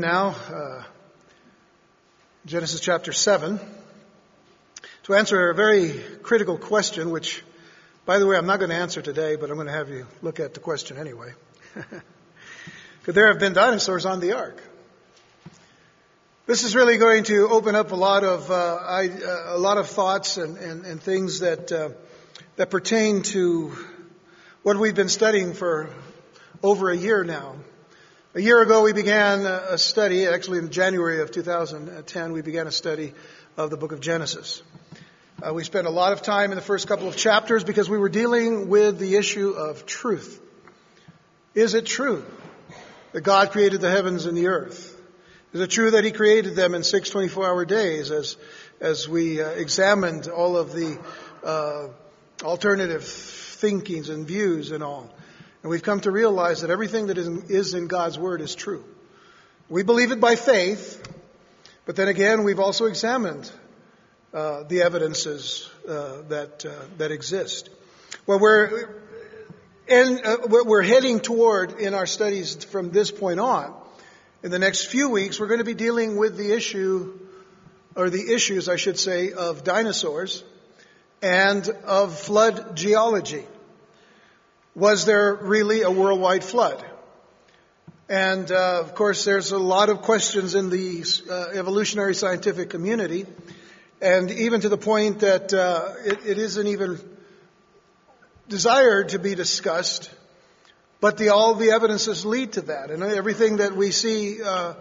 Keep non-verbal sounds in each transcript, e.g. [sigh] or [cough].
now, uh, Genesis chapter 7, to answer a very critical question, which, by the way, I'm not going to answer today, but I'm going to have you look at the question anyway. [laughs] Could there have been dinosaurs on the ark? This is really going to open up a lot of uh, I, uh, a lot of thoughts and, and, and things that uh, that pertain to what we've been studying for over a year now. A year ago, we began a study, actually in January of 2010, we began a study of the book of Genesis. Uh, we spent a lot of time in the first couple of chapters because we were dealing with the issue of truth. Is it true that God created the heavens and the earth? Is it true that He created them in six 24 hour days as, as we uh, examined all of the uh, alternative thinkings and views and all? And we've come to realize that everything that is in, God's Word is true. We believe it by faith, but then again, we've also examined uh, the evidences uh, that uh, that exist. Well, we're and uh, we're heading toward in our studies from this point on. In the next few weeks, we're going to be dealing with the issue, or the issues, I should say, of dinosaurs and of flood geology was there really a worldwide flood? And uh, of course, there's a lot of questions in the uh, evolutionary scientific community, and even to the point that uh, it, it isn't even desired to be discussed. But the, all the evidences lead to that, and everything that we see uh,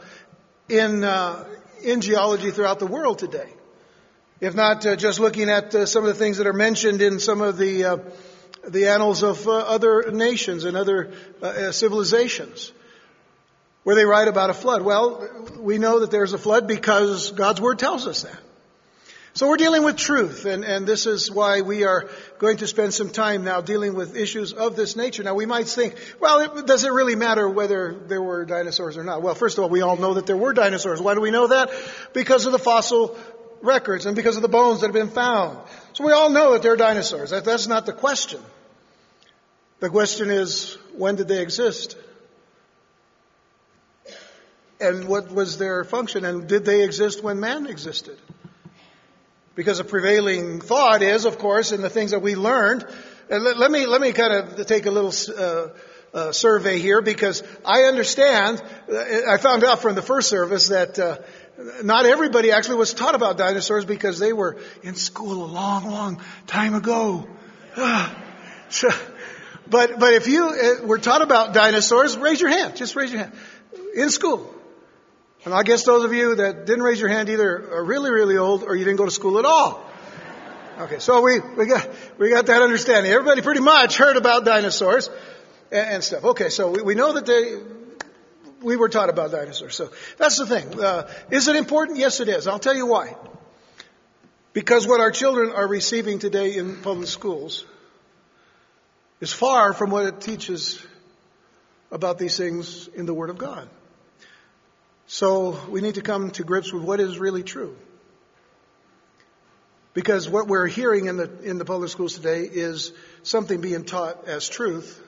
in uh, in geology throughout the world today. If not uh, just looking at some of the things that are mentioned in some of the the annals of uh, other nations and other uh, uh, civilizations where they write about a flood. Well, we know that there's a flood because God's Word tells us that. So we're dealing with truth, and, and this is why we are going to spend some time now dealing with issues of this nature. Now we might think, well, it, does it really matter whether there were dinosaurs or not? Well, first of all, we all know that there were dinosaurs. Why do we know that? Because of the fossil records and because of the bones that have been found. So we all know that they're dinosaurs. That, that's not the question. The question is, when did they exist? And what was their function? And did they exist when man existed? Because a prevailing thought is, of course, in the things that we learned. And let, let me let me kind of take a little uh, uh, survey here because I understand. I found out from the first service that uh, not everybody actually was taught about dinosaurs because they were in school a long, long time ago. so, [laughs] but, but if you uh, were taught about dinosaurs, raise your hand. Just raise your hand. In school. And I guess those of you that didn't raise your hand either are really, really old or you didn't go to school at all. Okay, so we, we got, we got that understanding. Everybody pretty much heard about dinosaurs and, and stuff. Okay, so we, we know that they, we were taught about dinosaurs. So that's the thing. Uh, is it important? Yes, it is. I'll tell you why. Because what our children are receiving today in public schools is far from what it teaches about these things in the Word of God. So we need to come to grips with what is really true. Because what we're hearing in the, in the public schools today is something being taught as truth,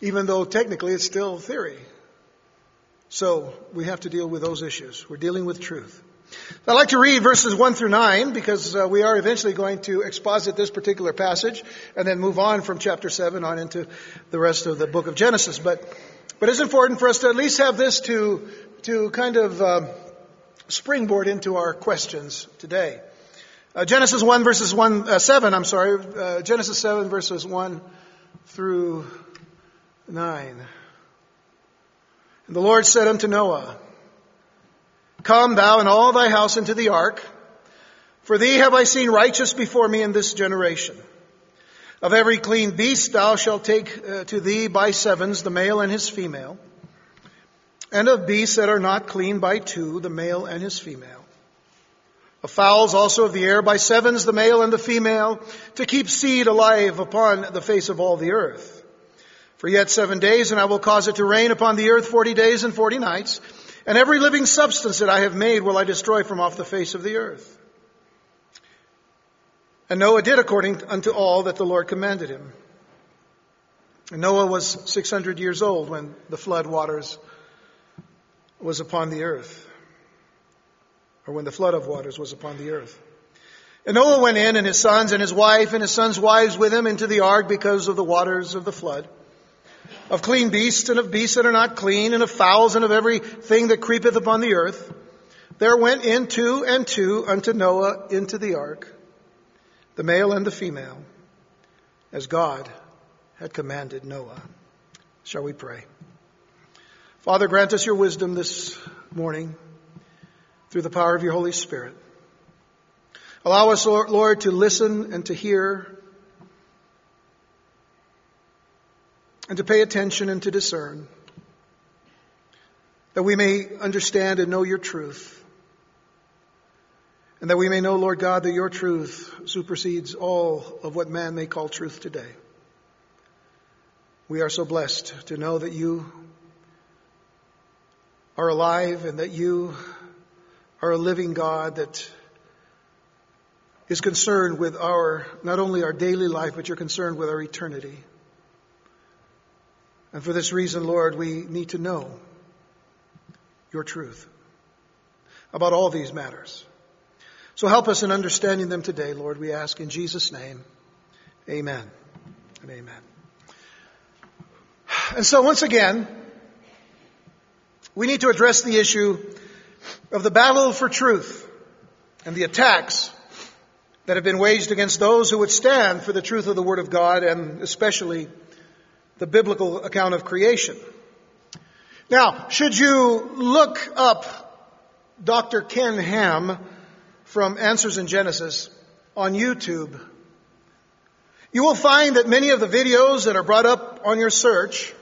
even though technically it's still theory. So we have to deal with those issues. We're dealing with truth. I'd like to read verses 1 through 9 because uh, we are eventually going to exposit this particular passage and then move on from chapter 7 on into the rest of the book of Genesis. But, but it's important for us to at least have this to, to kind of uh, springboard into our questions today. Uh, Genesis 1 verses 1, uh, 7, I'm sorry, uh, Genesis 7 verses 1 through 9. And the Lord said unto Noah, Come thou and all thy house into the ark, for thee have I seen righteous before me in this generation. Of every clean beast thou shalt take uh, to thee by sevens the male and his female, and of beasts that are not clean by two the male and his female. Of fowls also of the air by sevens the male and the female, to keep seed alive upon the face of all the earth. For yet seven days, and I will cause it to rain upon the earth forty days and forty nights, and every living substance that I have made will I destroy from off the face of the earth. And Noah did according unto all that the Lord commanded him. And Noah was 600 years old when the flood waters was upon the earth, or when the flood of waters was upon the earth. And Noah went in, and his sons, and his wife, and his sons' wives with him into the ark because of the waters of the flood. Of clean beasts, and of beasts that are not clean, and of fowls, and of every thing that creepeth upon the earth. There went in two and two unto Noah into the ark, the male and the female, as God had commanded Noah. Shall we pray? Father, grant us your wisdom this morning through the power of your Holy Spirit. Allow us, Lord, to listen and to hear and to pay attention and to discern that we may understand and know your truth. And that we may know, Lord God, that your truth supersedes all of what man may call truth today. We are so blessed to know that you are alive and that you are a living God that is concerned with our, not only our daily life, but you're concerned with our eternity. And for this reason, Lord, we need to know your truth about all these matters. So help us in understanding them today, Lord, we ask in Jesus' name. Amen and amen. And so once again, we need to address the issue of the battle for truth and the attacks that have been waged against those who would stand for the truth of the Word of God and especially the biblical account of creation. Now, should you look up Dr. Ken Ham from Answers in Genesis on YouTube, you will find that many of the videos that are brought up on your search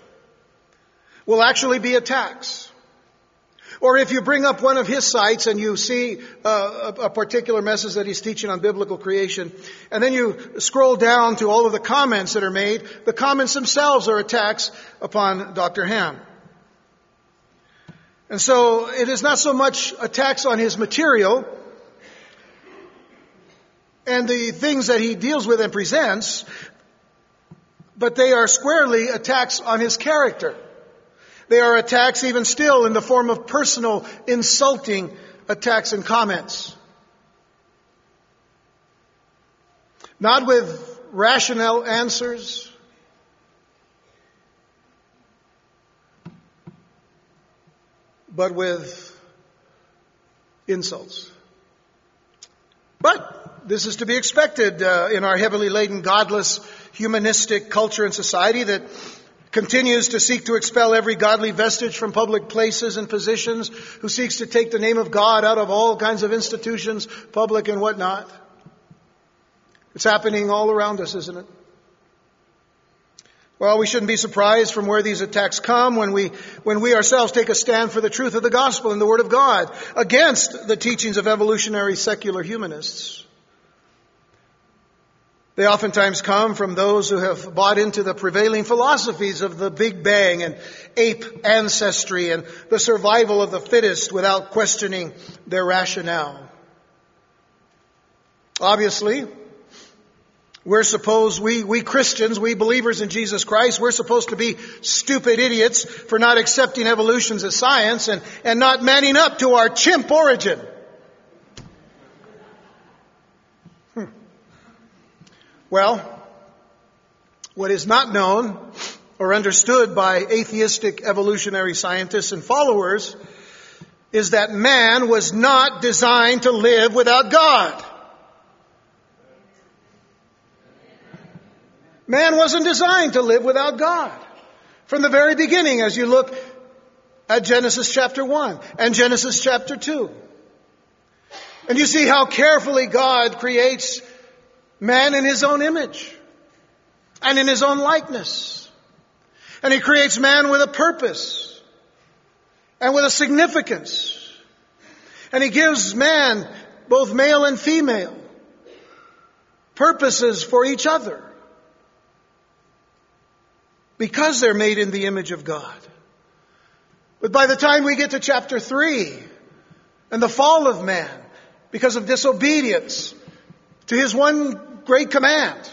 will actually be attacks. Or if you bring up one of his sites and you see uh, a, a, particular message that he's teaching on biblical creation, and then you scroll down to all of the comments that are made, the comments themselves are attacks upon Dr. Ham. And so it is not so much attacks on his material and the things that he deals with and presents, but they are squarely attacks on his character. They are attacks even still in the form of personal, insulting attacks and comments. Not with rational answers. But with insults. But this is to be expected uh, in our heavily laden, godless, humanistic culture and society that continues to seek to expel every godly vestige from public places and positions, who seeks to take the name of God out of all kinds of institutions, public and whatnot. It's happening all around us, isn't it? Well, we shouldn't be surprised from where these attacks come when we, when we ourselves take a stand for the truth of the gospel and the word of God against the teachings of evolutionary secular humanists. They oftentimes come from those who have bought into the prevailing philosophies of the Big Bang and ape ancestry and the survival of the fittest without questioning their rationale. Obviously, we're supposed, we, we Christians, we believers in Jesus Christ, we're supposed to be stupid idiots for not accepting evolution as science and, and not manning up to our chimp origin. Well, what is not known or understood by atheistic evolutionary scientists and followers is that man was not designed to live without God. Man wasn't designed to live without God. From the very beginning, as you look at Genesis chapter 1 and Genesis chapter 2. And you see how carefully God creates man in his own image and in his own likeness. And he creates man with a purpose and with a significance. And he gives man, both male and female, purposes for each other. Because they're made in the image of God. But by the time we get to chapter 3 and the fall of man, because of disobedience to his one great command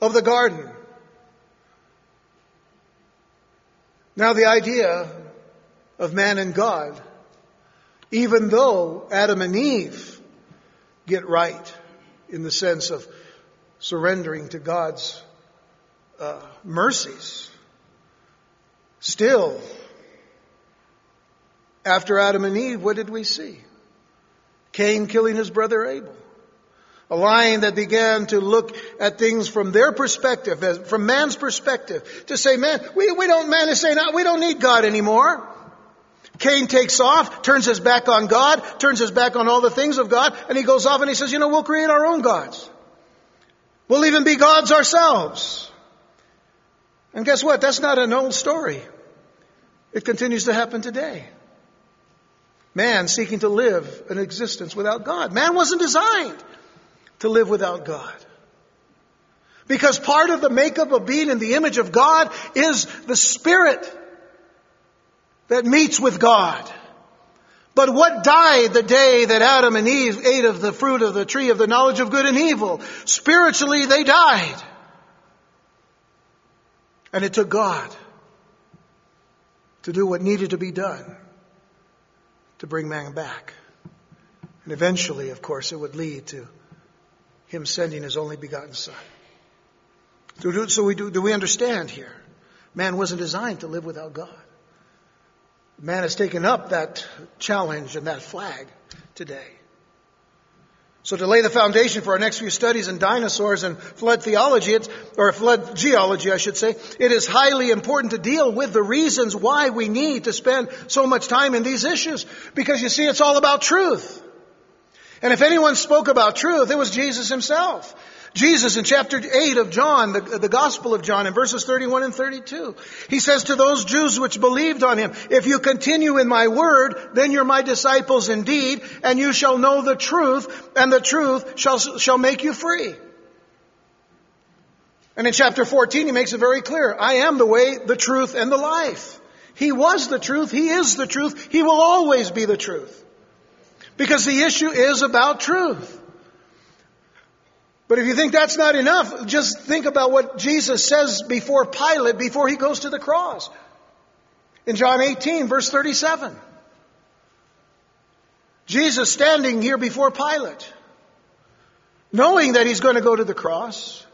of the garden. Now the idea of man and God, even though Adam and Eve get right in the sense of surrendering to God's uh, mercies. Still, after Adam and Eve, what did we see? Cain killing his brother Abel. A line that began to look at things from their perspective, from man's perspective, to say, man, we, we don't, man is saying, we don't need God anymore. Cain takes off, turns his back on God, turns his back on all the things of God, and he goes off and he says, you know, we'll create our own gods. We'll even be gods ourselves. And guess what? That's not an old story. It continues to happen today. Man seeking to live an existence without God. Man wasn't designed to live without God. Because part of the makeup of being in the image of God is the Spirit that meets with God. But what died the day that Adam and Eve ate of the fruit of the tree of the knowledge of good and evil? Spiritually, they died. And it took God to do what needed to be done to bring man back. And eventually, of course, it would lead to him sending his only begotten son. So we do, do we understand here? Man wasn't designed to live without God. Man has taken up that challenge and that flag today. So to lay the foundation for our next few studies in dinosaurs and flood theology, or flood geology, I should say, it is highly important to deal with the reasons why we need to spend so much time in these issues. Because you see, it's all about truth. And if anyone spoke about truth, it was Jesus himself. Jesus in chapter 8 of John, the, the Gospel of John, in verses 31 and 32, he says to those Jews which believed on him, if you continue in my word, then you're my disciples indeed, and you shall know the truth, and the truth shall, shall make you free. And in chapter 14, he makes it very clear, I am the way, the truth, and the life. He was the truth, he is the truth, he will always be the truth. Because the issue is about truth. But if you think that's not enough, just think about what Jesus says before Pilate, before he goes to the cross. In John 18, verse 37. Jesus standing here before Pilate, knowing that he's going to go to the cross,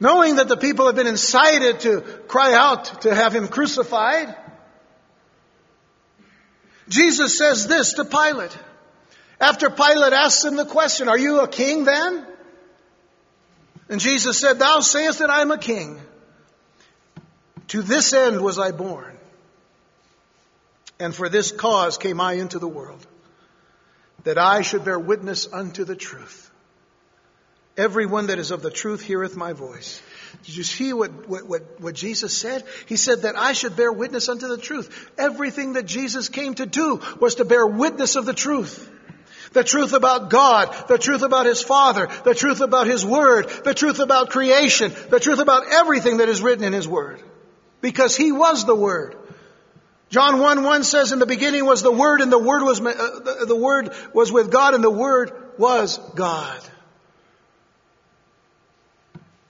knowing that the people have been incited to cry out to have him crucified, Jesus says this to Pilate. After Pilate asks him the question, Are you a king then? And Jesus said, Thou sayest that I am a king. To this end was I born. And for this cause came I into the world, that I should bear witness unto the truth. Everyone that is of the truth heareth my voice. Did you see what, what, what, what, Jesus said? He said that I should bear witness unto the truth. Everything that Jesus came to do was to bear witness of the truth. The truth about God, the truth about His Father, the truth about His Word, the truth about creation, the truth about everything that is written in His Word. Because He was the Word. John 1 1 says, In the beginning was the Word, and the Word was, uh, the, the Word was with God, and the Word was God.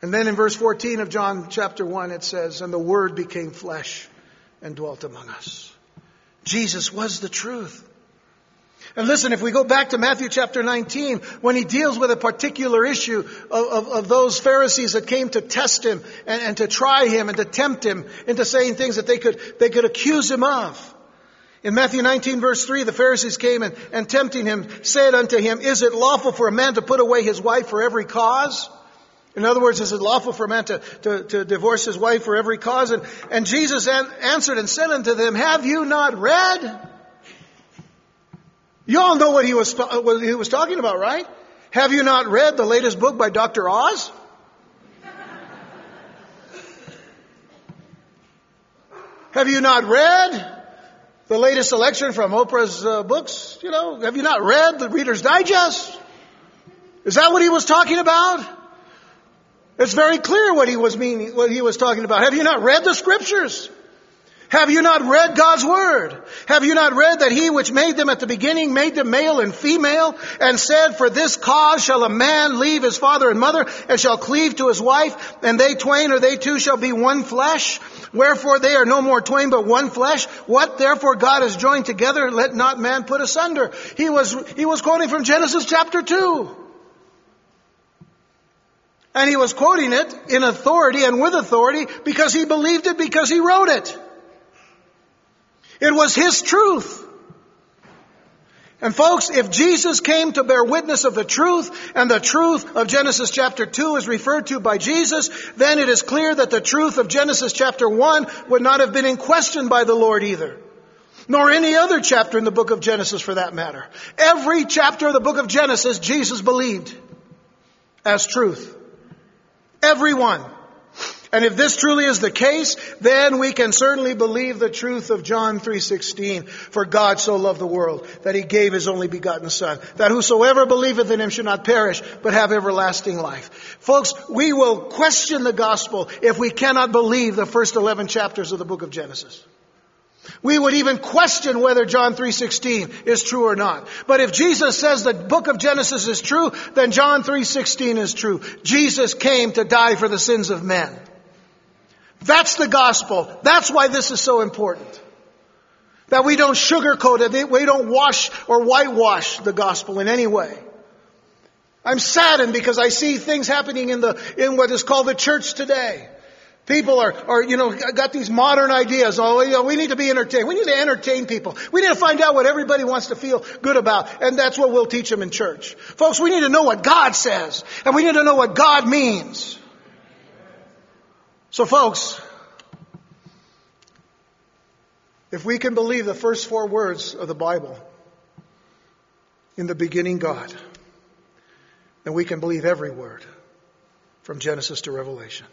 And then in verse 14 of John chapter 1, it says, And the Word became flesh and dwelt among us. Jesus was the truth. And listen, if we go back to Matthew chapter 19, when he deals with a particular issue of, of, of those Pharisees that came to test him and, and, to try him and to tempt him into saying things that they could, they could accuse him of. In Matthew 19 verse 3, the Pharisees came and, and tempting him, said unto him, Is it lawful for a man to put away his wife for every cause? In other words, is it lawful for a man to, to, to divorce his wife for every cause? And, and Jesus an, answered and said unto them, Have you not read? You all know what he was, what he was talking about, right? Have you not read the latest book by Dr. Oz? Have you not read the latest selection from Oprah's uh, books? You know, have you not read the Reader's Digest? Is that what he was talking about? It's very clear what he was meaning, what he was talking about. Have you not read the scriptures? Have you not read God's word? Have you not read that he which made them at the beginning made them male and female and said, for this cause shall a man leave his father and mother and shall cleave to his wife and they twain or they two shall be one flesh. Wherefore they are no more twain but one flesh. What therefore God has joined together, let not man put asunder. He was, he was quoting from Genesis chapter 2. And he was quoting it in authority and with authority because he believed it because he wrote it. It was His truth. And folks, if Jesus came to bear witness of the truth, and the truth of Genesis chapter 2 is referred to by Jesus, then it is clear that the truth of Genesis chapter 1 would not have been in question by the Lord either. Nor any other chapter in the book of Genesis for that matter. Every chapter of the book of Genesis, Jesus believed as truth. Every one. And if this truly is the case, then we can certainly believe the truth of John 3:16, for God so loved the world that he gave his only begotten son, that whosoever believeth in him should not perish, but have everlasting life. Folks, we will question the gospel if we cannot believe the first 11 chapters of the book of Genesis. We would even question whether John 3:16 is true or not. But if Jesus says the book of Genesis is true, then John 3:16 is true. Jesus came to die for the sins of men. That's the gospel. That's why this is so important. That we don't sugarcoat it, we don't wash or whitewash the gospel in any way. I'm saddened because I see things happening in the, in what is called the church today. People are, are, you know, got these modern ideas. Oh, you know, we need to be entertained. We need to entertain people. We need to find out what everybody wants to feel good about. And that's what we'll teach them in church. Folks, we need to know what God says. And we need to know what God means. So folks, if we can believe the first four words of the Bible, in the beginning God, then we can believe every word from Genesis to Revelation.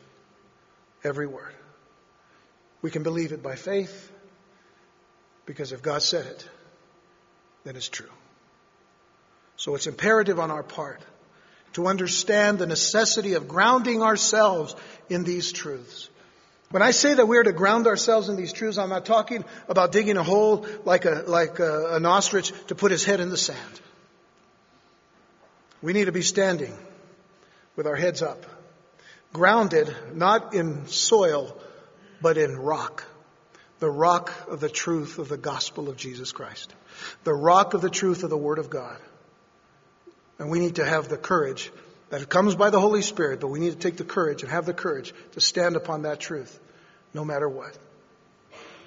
Every word. We can believe it by faith because if God said it, then it's true. So it's imperative on our part to understand the necessity of grounding ourselves in these truths. When I say that we're to ground ourselves in these truths, I'm not talking about digging a hole like, a, like a, an ostrich to put his head in the sand. We need to be standing with our heads up, grounded not in soil, but in rock. The rock of the truth of the gospel of Jesus Christ. The rock of the truth of the Word of God. And we need to have the courage that comes by the Holy Spirit, but we need to take the courage and have the courage to stand upon that truth no matter what.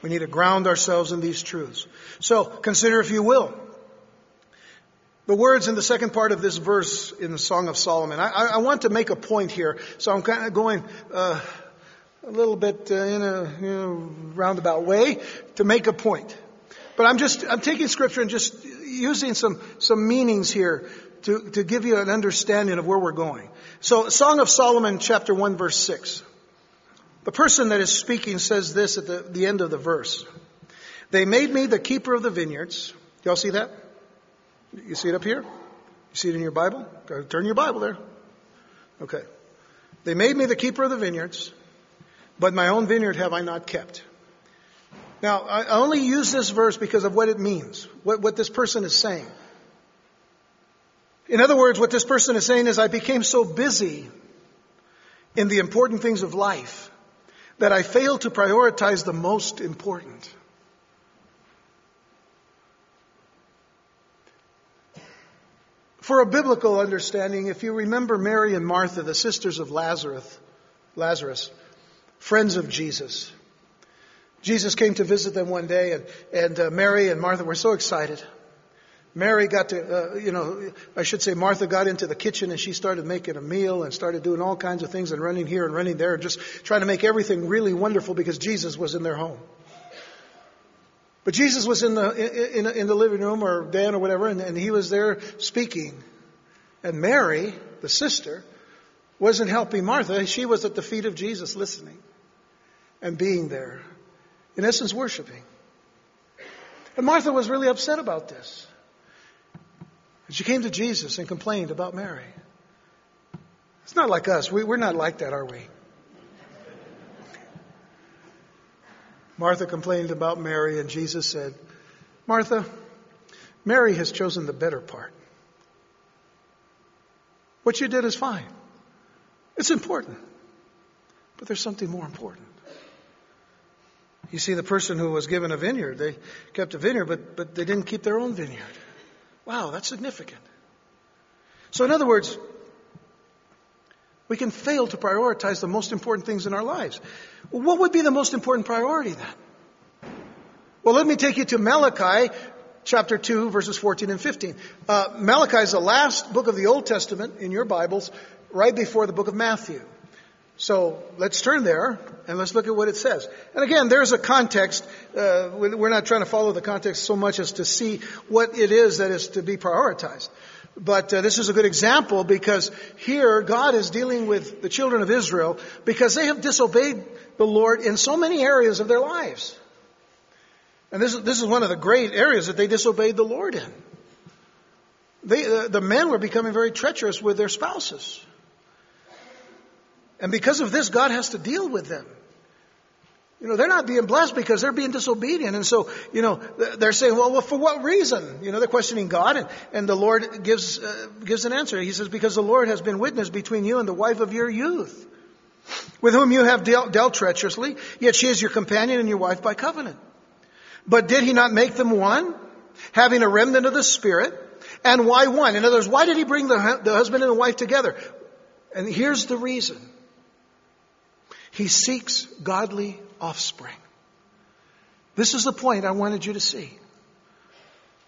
We need to ground ourselves in these truths. So consider, if you will, the words in the second part of this verse in the Song of Solomon. I, I want to make a point here, so I'm kind of going uh, a little bit uh, in a you know, roundabout way to make a point. But I'm just I'm taking scripture and just using some some meanings here to, to give you an understanding of where we're going. So, Song of Solomon, chapter 1, verse 6. The person that is speaking says this at the, the end of the verse. They made me the keeper of the vineyards. Y'all see that? You see it up here? You see it in your Bible? Turn your Bible there. Okay. They made me the keeper of the vineyards, but my own vineyard have I not kept. Now, I only use this verse because of what it means, what, what this person is saying. In other words, what this person is saying is, I became so busy in the important things of life that I failed to prioritize the most important. For a biblical understanding, if you remember Mary and Martha, the sisters of Lazarus, Lazarus, friends of Jesus, Jesus came to visit them one day, and, and uh, Mary and Martha were so excited. Mary got to, uh, you know, I should say Martha got into the kitchen and she started making a meal and started doing all kinds of things and running here and running there and just trying to make everything really wonderful because Jesus was in their home. But Jesus was in the, in, in the living room or Dan or whatever and, and he was there speaking. And Mary, the sister, wasn't helping Martha. She was at the feet of Jesus listening and being there. In essence, worshiping. And Martha was really upset about this. And she came to Jesus and complained about Mary. It's not like us. We, we're not like that, are we? Martha complained about Mary, and Jesus said, Martha, Mary has chosen the better part. What you did is fine. It's important. But there's something more important. You see, the person who was given a vineyard, they kept a vineyard, but, but they didn't keep their own vineyard. Wow, that's significant. So, in other words, we can fail to prioritize the most important things in our lives. What would be the most important priority then? Well, let me take you to Malachi chapter 2, verses 14 and 15. Uh, Malachi is the last book of the Old Testament in your Bibles, right before the book of Matthew. So let's turn there and let's look at what it says. And again, there's a context. Uh, we're not trying to follow the context so much as to see what it is that is to be prioritized. But uh, this is a good example because here God is dealing with the children of Israel because they have disobeyed the Lord in so many areas of their lives. And this is, this is one of the great areas that they disobeyed the Lord in. They, uh, the men were becoming very treacherous with their spouses. And because of this, God has to deal with them. You know, they're not being blessed because they're being disobedient. And so, you know, they're saying, well, well for what reason? You know, they're questioning God and, and the Lord gives, uh, gives an answer. He says, because the Lord has been witness between you and the wife of your youth, with whom you have dealt, dealt treacherously, yet she is your companion and your wife by covenant. But did he not make them one, having a remnant of the Spirit? And why one? In other words, why did he bring the, the husband and the wife together? And here's the reason. He seeks godly offspring. This is the point I wanted you to see.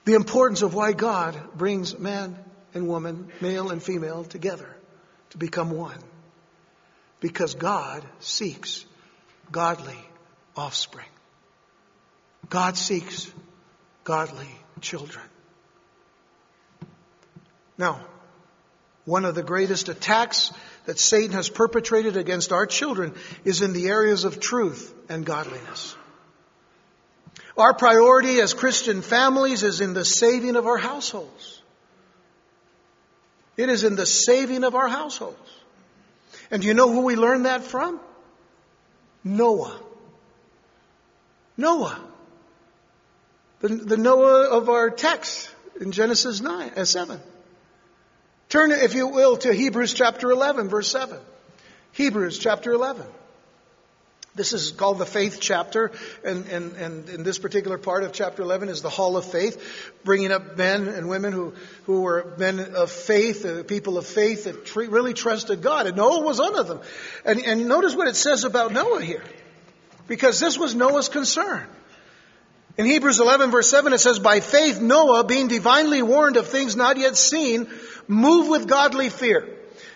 The importance of why God brings man and woman, male and female, together to become one. Because God seeks godly offspring. God seeks godly children. Now, one of the greatest attacks that Satan has perpetrated against our children is in the areas of truth and godliness. Our priority as Christian families is in the saving of our households. It is in the saving of our households. And do you know who we learned that from? Noah. Noah. The, the Noah of our text in Genesis 9, uh, 7. Turn, if you will, to Hebrews chapter 11, verse 7. Hebrews chapter 11. This is called the faith chapter, and, and, and in this particular part of chapter 11 is the hall of faith, bringing up men and women who, who were men of faith, uh, people of faith that tr- really trusted God. And Noah was one of them. And, and notice what it says about Noah here, because this was Noah's concern. In Hebrews 11 verse 7 it says, By faith Noah, being divinely warned of things not yet seen, moved with godly fear.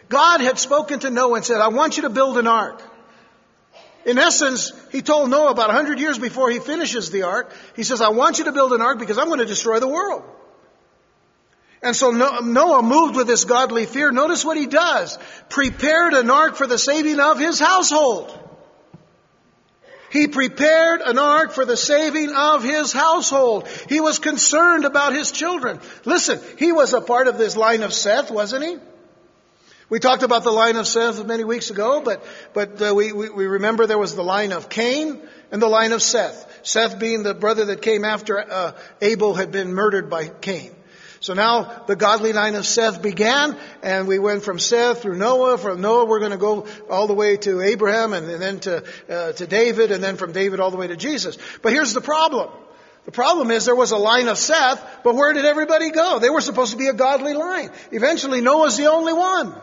God had spoken to Noah and said, I want you to build an ark. In essence, he told Noah about 100 years before he finishes the ark, he says, I want you to build an ark because I'm going to destroy the world. And so Noah moved with this godly fear. Notice what he does. Prepared an ark for the saving of his household. He prepared an ark for the saving of his household. He was concerned about his children. Listen, he was a part of this line of Seth, wasn't he? We talked about the line of Seth many weeks ago, but, but uh, we, we, we remember there was the line of Cain and the line of Seth. Seth being the brother that came after uh, Abel had been murdered by Cain. So now the godly line of Seth began, and we went from Seth through Noah. From Noah, we're going to go all the way to Abraham, and, and then to uh, to David, and then from David all the way to Jesus. But here's the problem. The problem is there was a line of Seth, but where did everybody go? They were supposed to be a godly line. Eventually, Noah's the only one.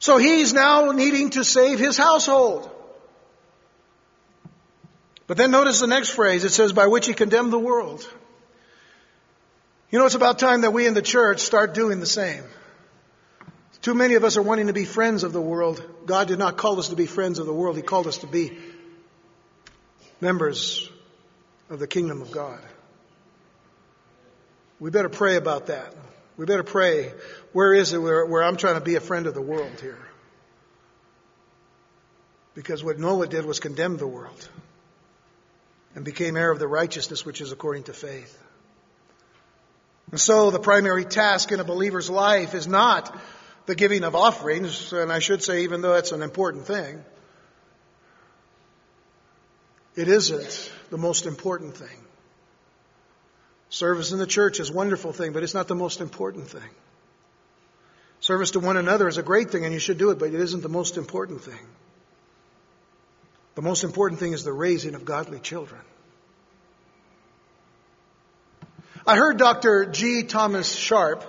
So he's now needing to save his household. But then notice the next phrase. It says, by which he condemned the world. You know, it's about time that we in the church start doing the same. Too many of us are wanting to be friends of the world. God did not call us to be friends of the world. He called us to be members of the kingdom of God. We better pray about that. We better pray. Where is it where, where I'm trying to be a friend of the world here? Because what Noah did was condemn the world and became heir of the righteousness which is according to faith. And so the primary task in a believer's life is not the giving of offerings, and I should say, even though that's an important thing. It isn't the most important thing. Service in the church is a wonderful thing, but it's not the most important thing. Service to one another is a great thing and you should do it, but it isn't the most important thing. The most important thing is the raising of godly children. I heard Dr. G. Thomas Sharp,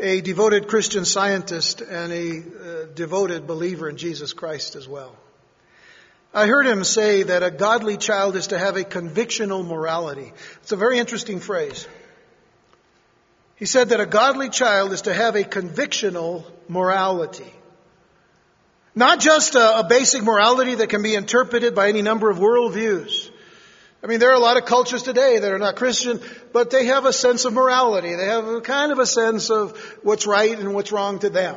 a devoted Christian scientist and a uh, devoted believer in Jesus Christ as well. I heard him say that a godly child is to have a convictional morality. It's a very interesting phrase. He said that a godly child is to have a convictional morality. Not just a, a, basic morality that can be interpreted by any number of worldviews. I mean, there are a lot of cultures today that are not Christian, but they have a sense of morality. They have a kind of a sense of what's right and what's wrong to them.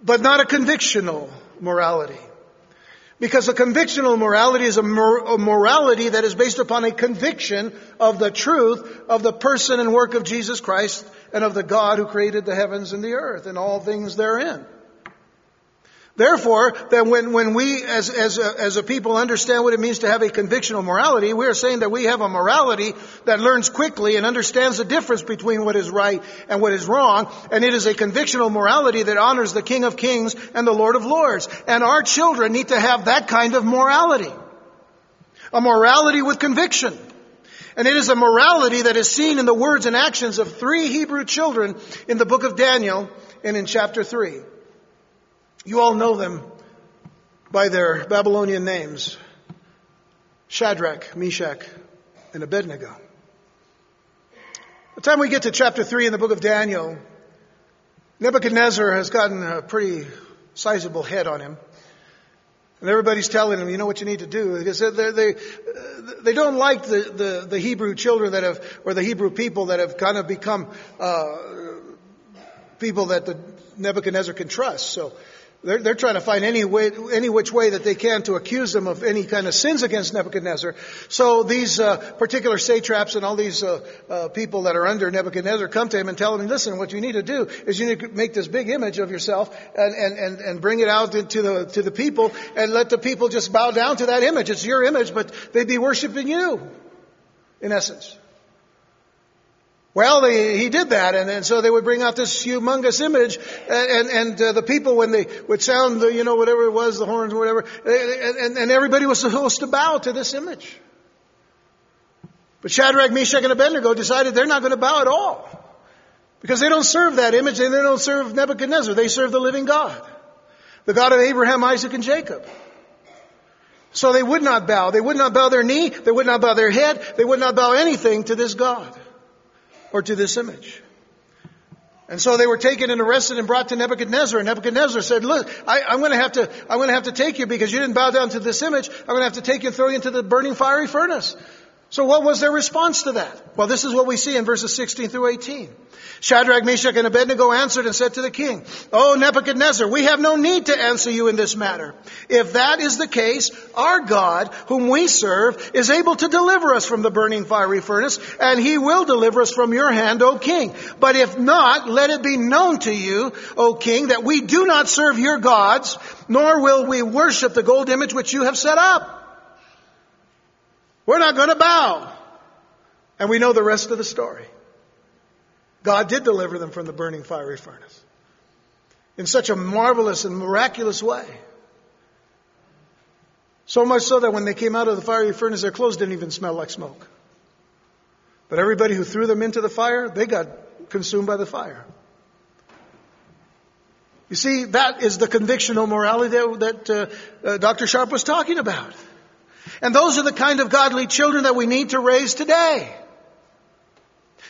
But not a convictional morality. Because a convictional morality is a, mor- a, morality that is based upon a conviction of the truth of the person and work of Jesus Christ and of the God who created the heavens and the earth and all things therein. Therefore, then when, when we as, as, a, as a people understand what it means to have a convictional morality, we are saying that we have a morality that learns quickly and understands the difference between what is right and what is wrong. And it is a convictional morality that honors the King of Kings and the Lord of Lords. And our children need to have that kind of morality. A morality with conviction. And it is a morality that is seen in the words and actions of three Hebrew children in the book of Daniel and in chapter 3. You all know them by their Babylonian names Shadrach, Meshach, and Abednego. By the time we get to chapter 3 in the book of Daniel, Nebuchadnezzar has gotten a pretty sizable head on him. And everybody's telling him, you know what you need to do. They, they, they don't like the, the, the, Hebrew children that have, or the Hebrew people that have kind of become uh, people that the Nebuchadnezzar can trust. So they're, they're trying to find any way, any which way that they can to accuse them of any kind of sins against Nebuchadnezzar. So these uh, particular satraps and all these uh, uh, people that are under Nebuchadnezzar come to him and tell him, "Listen, what you need to do is you need to make this big image of yourself and and and, and bring it out to the to the people and let the people just bow down to that image. It's your image, but they'd be worshiping you, in essence." Well, they, he did that, and, and, so they would bring out this humongous image, and, and, and uh, the people, when they would sound, the, you know, whatever it was, the horns or whatever, and, and everybody was supposed to bow to this image. But Shadrach, Meshach, and Abednego decided they're not going to bow at all. Because they don't serve that image, and they don't serve Nebuchadnezzar. They serve the living God. The God of Abraham, Isaac, and Jacob. So they would not bow. They would not bow their knee. They would not bow their head. They would not bow anything to this God or to this image. And so they were taken and arrested and brought to Nebuchadnezzar. And Nebuchadnezzar said, look, I, am going to have to, I'm going to have to take you because you didn't bow down to this image. I'm going to have to take you and throw you into the burning fiery furnace. So what was their response to that? Well, this is what we see in verses 16 through 18. Shadrach, Meshach, and Abednego answered and said to the king, O Nebuchadnezzar, we have no need to answer you in this matter. If that is the case, our God, whom we serve, is able to deliver us from the burning fiery furnace, and he will deliver us from your hand, O king. But if not, let it be known to you, O king, that we do not serve your gods, nor will we worship the gold image which you have set up. We're not going to bow. And we know the rest of the story. God did deliver them from the burning fiery furnace in such a marvelous and miraculous way. So much so that when they came out of the fiery furnace, their clothes didn't even smell like smoke. But everybody who threw them into the fire, they got consumed by the fire. You see, that is the convictional morality that, that uh, uh, Dr. Sharp was talking about. And those are the kind of godly children that we need to raise today.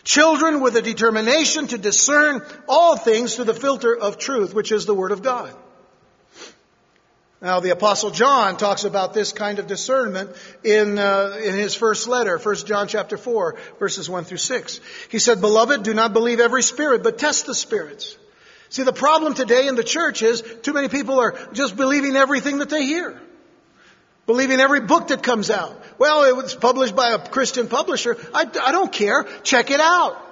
Children with a determination to discern all things through the filter of truth, which is the Word of God. Now, the Apostle John talks about this kind of discernment in, uh, in his first letter, 1 John chapter 4, verses 1 through 6. He said, Beloved, do not believe every spirit, but test the spirits. See, the problem today in the church is too many people are just believing everything that they hear believing every book that comes out. Well, it was published by a Christian publisher. I, I don't care. Check it out.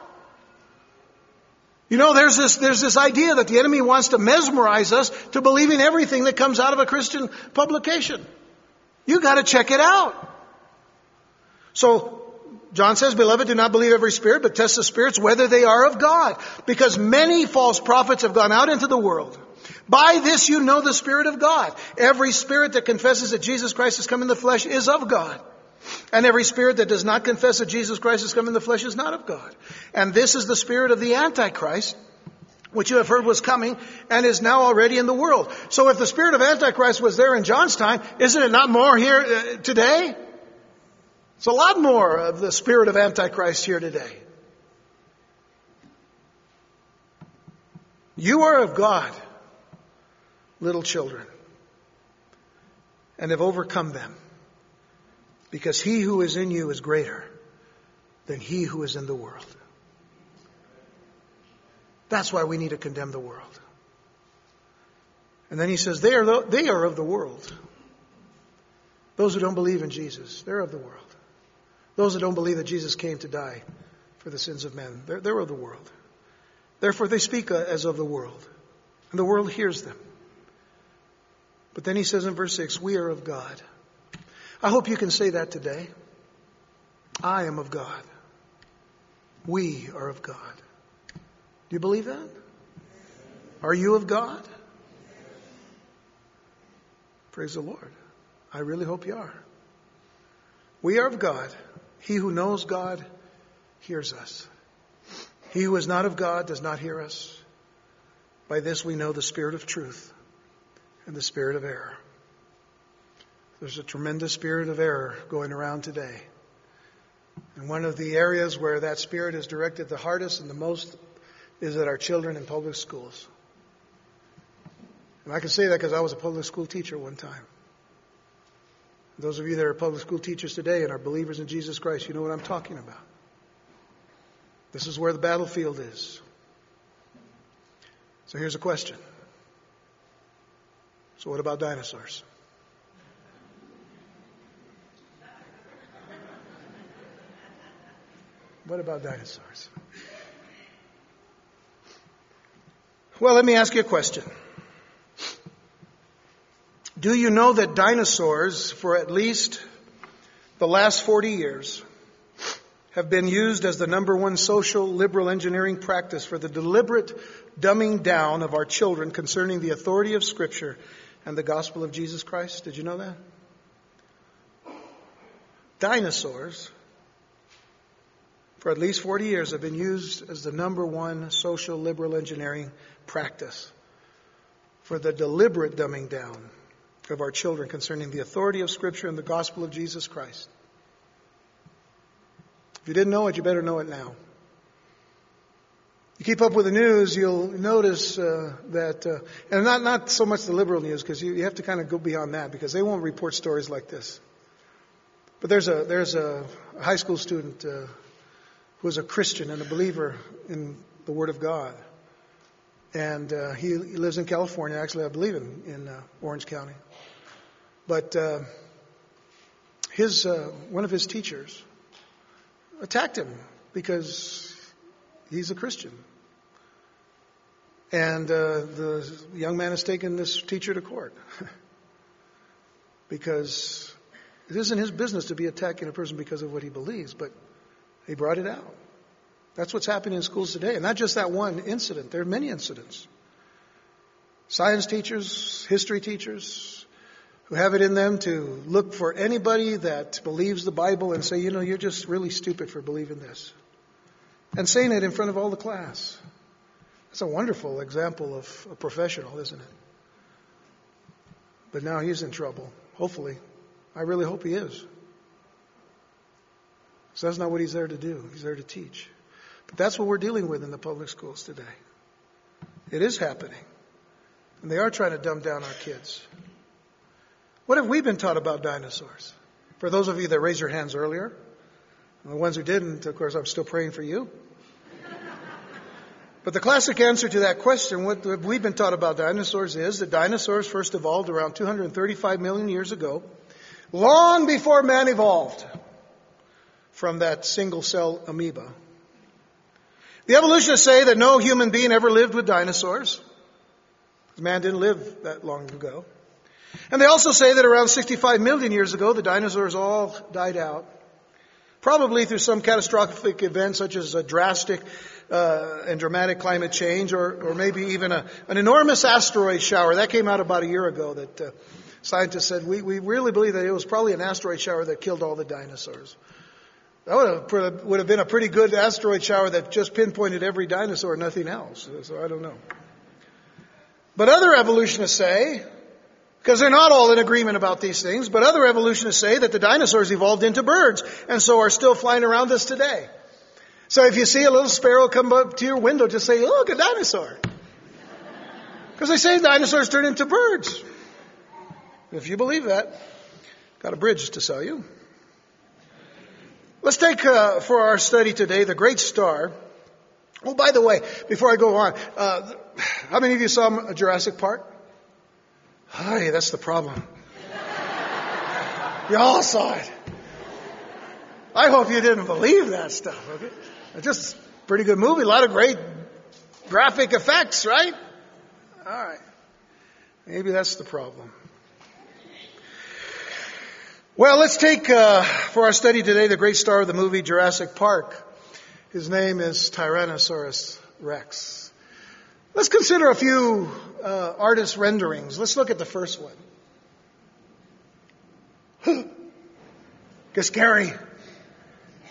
You know, there's this, there's this idea that the enemy wants to mesmerize us to believing everything that comes out of a Christian publication. You got to check it out. So John says, Beloved, do not believe every spirit, but test the spirits whether they are of God. Because many false prophets have gone out into the world. By this you know the Spirit of God. Every spirit that confesses that Jesus Christ has come in the flesh is of God. And every spirit that does not confess that Jesus Christ has come in the flesh is not of God. And this is the spirit of the Antichrist, which you have heard was coming and is now already in the world. So if the spirit of Antichrist was there in John's time, isn't it not more here uh, today? It's a lot more of the spirit of Antichrist here today. You are of God, little children, and have overcome them, because he who is in you is greater than he who is in the world. That's why we need to condemn the world. And then he says, they are, they are of the world. Those who don't believe in Jesus, they're of the world. Those who don't believe that Jesus came to die for the sins of men, they're, they're of the world. Therefore, they speak uh, as of the world, and the world hears them. But then he says in verse 6, We are of God. I hope you can say that today. I am of God. We are of God. Do you believe that? Are you of God? Praise the Lord. I really hope you are. We are of God. He who knows God hears us. He who is not of God does not hear us. By this we know the spirit of truth and the spirit of error. There's a tremendous spirit of error going around today. And one of the areas where that spirit is directed the hardest and the most is at our children in public schools. And I can say that because I was a public school teacher one time. Those of you that are public school teachers today and are believers in Jesus Christ, you know what I'm talking about. This is where the battlefield is. So here's a question. So, what about dinosaurs? What about dinosaurs? Well, let me ask you a question. Do you know that dinosaurs, for at least the last 40 years, have been used as the number one social liberal engineering practice for the deliberate dumbing down of our children concerning the authority of Scripture and the gospel of Jesus Christ? Did you know that? Dinosaurs, for at least 40 years, have been used as the number one social liberal engineering practice for the deliberate dumbing down of our children concerning the authority of Scripture and the gospel of Jesus Christ. If you didn't know it, you better know it now. You keep up with the news, you'll notice uh, that, uh, and not not so much the liberal news, because you, you have to kind of go beyond that, because they won't report stories like this. But there's a there's a high school student uh, who is a Christian and a believer in the Word of God, and uh, he, he, lives in California. Actually, I believe in in uh, Orange County. But uh, his uh, one of his teachers attacked him because he's a Christian. And uh, the young man has taken this teacher to court [laughs] because it isn't his business to be attacking a person because of what he believes, but he brought it out. That's what's happening in schools today. And not just that one incident, there are many incidents. Science teachers, history teachers, who have it in them to look for anybody that believes the Bible and say, you know, you're just really stupid for believing this. And saying it in front of all the class. That's a wonderful example of a professional, isn't it? But now he's in trouble. Hopefully. I really hope he is. So that's not what he's there to do. He's there to teach. But that's what we're dealing with in the public schools today. It is happening. And they are trying to dumb down our kids. What have we been taught about dinosaurs? For those of you that raised your hands earlier, and the ones who didn't, of course, I'm still praying for you. But the classic answer to that question, what we've been taught about dinosaurs is that dinosaurs first evolved around 235 million years ago, long before man evolved from that single cell amoeba. The evolutionists say that no human being ever lived with dinosaurs. Man didn't live that long ago. And they also say that around 65 million years ago, the dinosaurs all died out. Probably through some catastrophic event such as a drastic uh, and dramatic climate change or, or maybe even a, an enormous asteroid shower. That came out about a year ago that uh, scientists said we, we really believe that it was probably an asteroid shower that killed all the dinosaurs. That would have, would have been a pretty good asteroid shower that just pinpointed every dinosaur, nothing else. So I don't know. But other evolutionists say because they're not all in agreement about these things, but other evolutionists say that the dinosaurs evolved into birds and so are still flying around us today. So if you see a little sparrow come up to your window, just say, look, a dinosaur. Because they say dinosaurs turn into birds. If you believe that, got a bridge to sell you. Let's take uh, for our study today the great star. Oh, by the way, before I go on, uh, how many of you saw Jurassic Park? Hey, that's the problem. [laughs] you all saw it. I hope you didn't believe that stuff. Okay? Just pretty good movie. A lot of great graphic effects, right? All right. Maybe that's the problem. Well, let's take uh, for our study today the great star of the movie Jurassic Park. His name is Tyrannosaurus Rex. Let's consider a few uh, artist renderings. Let's look at the first one. [gasps] Scary.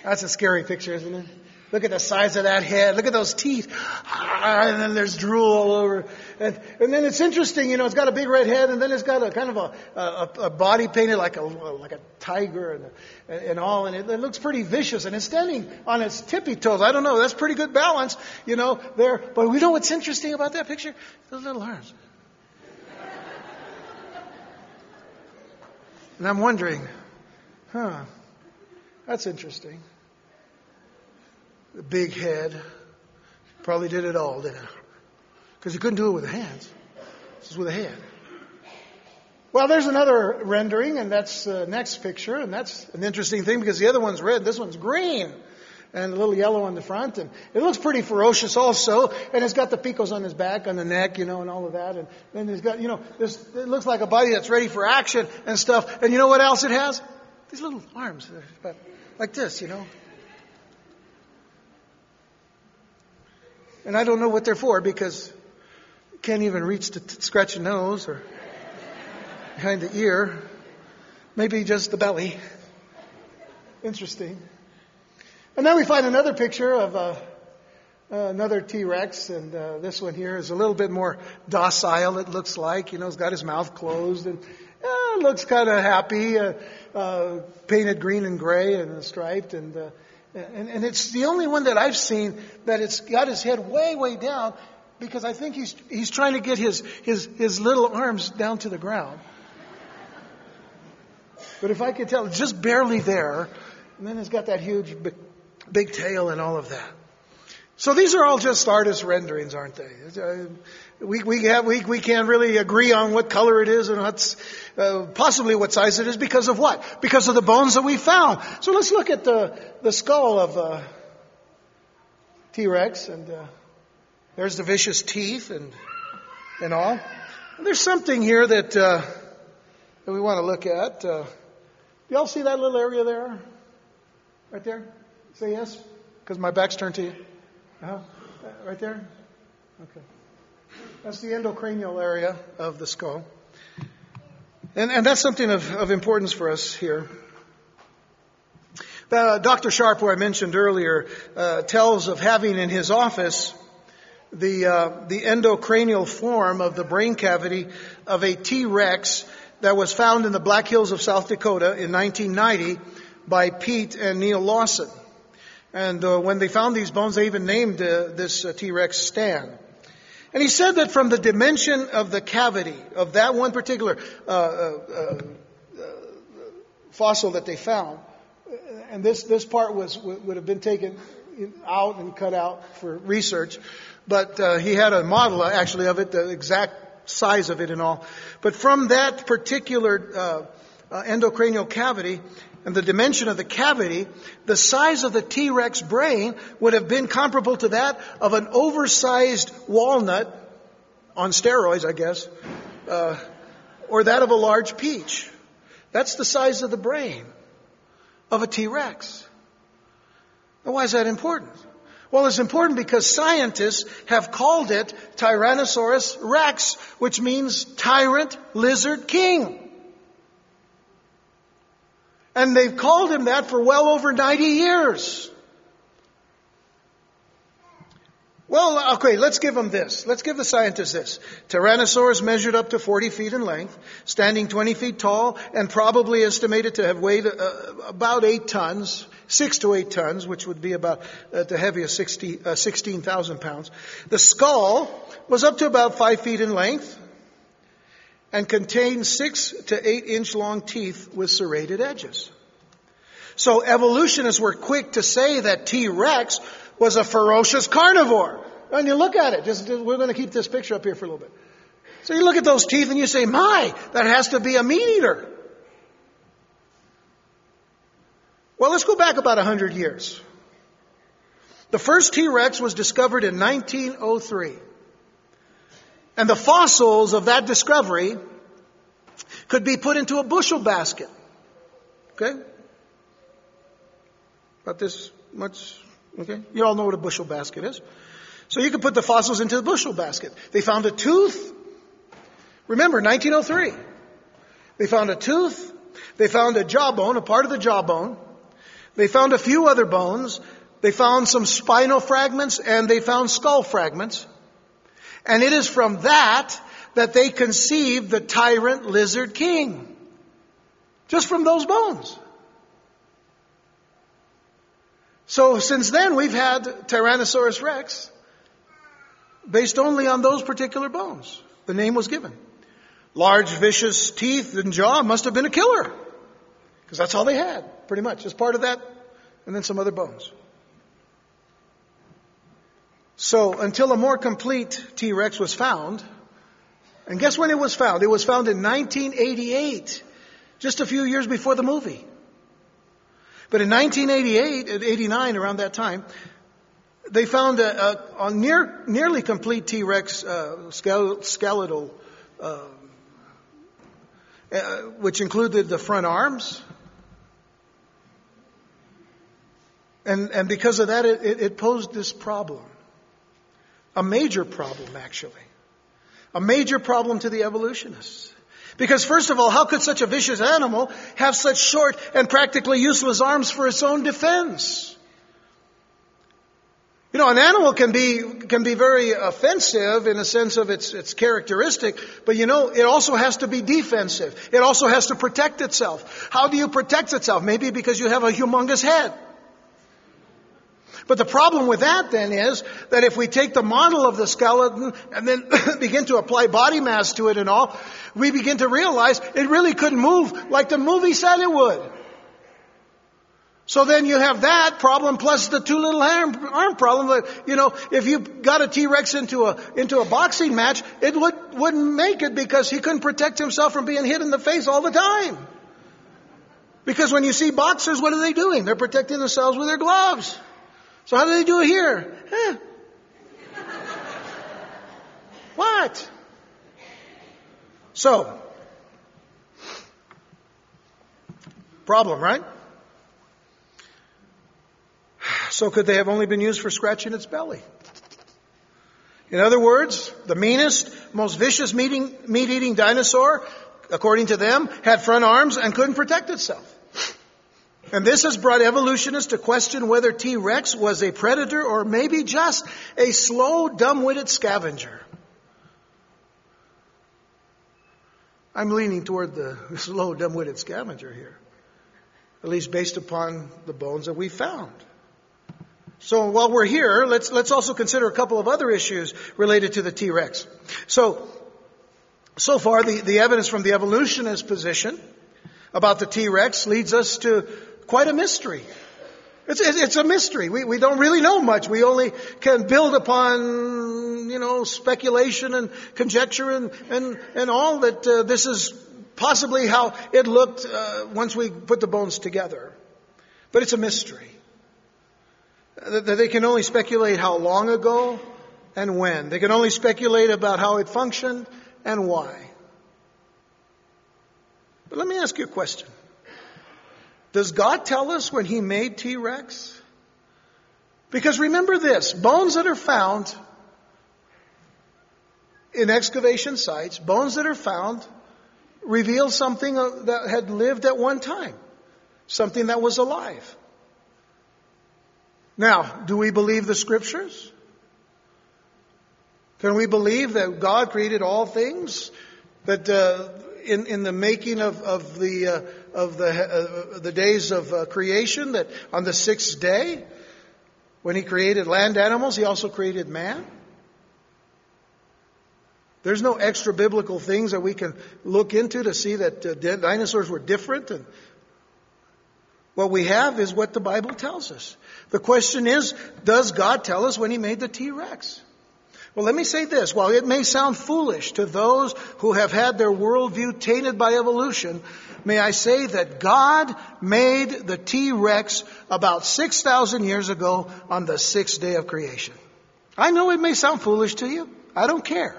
That's a scary picture, isn't it? Look at the size of that head. Look at those teeth. Ah, and then there's drool all over. And, and then it's interesting, you know, it's got a big red head and then it's got a kind of a, a, a body painted like a, like a tiger and, and all. And it, it looks pretty vicious and it's standing on its tippy toes. I don't know. That's pretty good balance, you know, there. But we know what's interesting about that picture? Those little arms. And I'm wondering, huh, that's interesting the big head. Probably did it all, didn't? Because he couldn't do it with the hands. This is with a head. Well, there's another rendering, and that's the next picture, and that's an interesting thing because the other one's red, this one's green, and a little yellow on the front, and it looks pretty ferocious also, and it's got the picos on his back, on the neck, you know, and all of that, and then it's got, you know, this, it looks like a body that's ready for action and stuff, and you know what else it has? These little arms, like this, you know, And I don't know what they're for because can't even reach to t- scratch a nose or behind the ear. Maybe just the belly. Interesting. And then we find another picture of uh, another T-Rex, and uh, this one here is a little bit more docile. It looks like, you know, he's got his mouth closed and uh, looks kind of happy, uh, uh, painted green and gray and striped, and and, and it's the only one that I've seen that it's got his head way, way down because I think he's, he's trying to get his, his, his little arms down to the ground. But if I could tell, it's just barely there. And then it's got that huge big, big tail and all of that. So these are all just artist renderings, aren't they? Uh, we, we, have, we, we can't really agree on what color it is and what's, uh, possibly what size it is because of what? Because of the bones that we found. So let's look at the, the skull of uh, T-Rex and uh, there's the vicious teeth and, and all. And there's something here that, uh, that we want to look at. Uh, do y'all see that little area there? Right there? Say yes? Because my back's turned to you. Uh-huh. Right there? Okay. That's the endocranial area of the skull. And, and that's something of, of importance for us here. Uh, Dr. Sharp, who I mentioned earlier, uh, tells of having in his office the, uh, the endocranial form of the brain cavity of a T-Rex that was found in the Black Hills of South Dakota in 1990 by Pete and Neil Larson. And uh, when they found these bones, they even named uh, this uh, T-Rex Stan. And he said that from the dimension of the cavity of that one particular uh, uh, uh, fossil that they found, and this this part was would have been taken out and cut out for research, but uh, he had a model actually of it, the exact size of it and all. But from that particular uh, uh, endocranial cavity, and the dimension of the cavity, the size of the T-Rex brain would have been comparable to that of an oversized walnut on steroids, I guess, uh, or that of a large peach. That's the size of the brain of a T-Rex. Now, why is that important? Well, it's important because scientists have called it Tyrannosaurus rex, which means tyrant lizard king. And they've called him that for well over 90 years. Well, okay, let's give them this. Let's give the scientists this. Tyrannosaurus measured up to 40 feet in length, standing 20 feet tall, and probably estimated to have weighed uh, about 8 tons, 6 to 8 tons, which would be about uh, the heavy of 60, uh, 16,000 pounds. The skull was up to about 5 feet in length, and contained 6 to 8 inch long teeth with serrated edges. So evolutionists were quick to say that T-Rex was a ferocious carnivore. And you look at it, just, we're going to keep this picture up here for a little bit. So you look at those teeth and you say, my, that has to be a meat eater. Well, let's go back about 100 years. The first T-Rex was discovered in 1903. And the fossils of that discovery could be put into a bushel basket. Okay? About this much Okay? You all know what a bushel basket is. So you could put the fossils into the bushel basket. They found a tooth. Remember, 1903. They found a tooth. They found a jawbone, a part of the jawbone. They found a few other bones. They found some spinal fragments and they found skull fragments. And it is from that that they conceived the tyrant lizard king. Just from those bones. So since then, we've had Tyrannosaurus rex based only on those particular bones. The name was given. Large, vicious teeth and jaw must have been a killer. Because that's all they had, pretty much, as part of that, and then some other bones. So until a more complete T-Rex was found, and guess when it was found? It was found in 1988, just a few years before the movie. But in 1988, 89, around that time, they found a, a, a near, nearly complete T-Rex uh, skeletal, uh, uh, which included the front arms. And, and because of that, it, it posed this problem. A major problem, actually. A major problem to the evolutionists. Because first of all, how could such a vicious animal have such short and practically useless arms for its own defense? You know, an animal can be, can be very offensive in the sense of its, its characteristic, but you know, it also has to be defensive. It also has to protect itself. How do you protect itself? Maybe because you have a humongous head. But the problem with that then is that if we take the model of the skeleton and then [coughs] begin to apply body mass to it and all, we begin to realize it really couldn't move like the movie said it would. So then you have that problem plus the two little arm, arm problem that, you know, if you got a T-Rex into a, into a boxing match, it would, wouldn't make it because he couldn't protect himself from being hit in the face all the time. Because when you see boxers, what are they doing? They're protecting themselves with their gloves. So how do they do it here? Huh. what? So, problem, right? So could they have only been used for scratching its belly? In other words, the meanest, most vicious meat-eating dinosaur, according to them, had front arms and couldn't protect itself. And this has brought evolutionists to question whether T-Rex was a predator or maybe just a slow, dumb-witted scavenger. I'm leaning toward the [laughs] slow, dumb-witted scavenger here. At least based upon the bones that we found. So while we're here, let's, let's also consider a couple of other issues related to the T-Rex. So, so far the, the evidence from the evolutionist position about the T-Rex leads us to quite a mystery. It's, it's a mystery. We, we don't really know much. We only can build upon, you know, speculation and conjecture and, and, and all that uh, this is possibly how it looked uh, once we put the bones together. But it's a mystery. That they can only speculate how long ago and when. They can only speculate about how it functioned and why. But let me ask you a question. Does God tell us when He made T Rex? Because remember this bones that are found in excavation sites, bones that are found reveal something that had lived at one time, something that was alive. Now, do we believe the scriptures? Can we believe that God created all things? That uh, in, in the making of, of the, uh, of the, uh, the days of uh, creation, that on the sixth day, when He created land animals, He also created man? There's no extra biblical things that we can look into to see that uh, dinosaurs were different. And what we have is what the Bible tells us. The question is, does God tell us when He made the T-Rex? Well, let me say this. While it may sound foolish to those who have had their worldview tainted by evolution, may I say that God made the T-Rex about 6,000 years ago on the sixth day of creation. I know it may sound foolish to you. I don't care.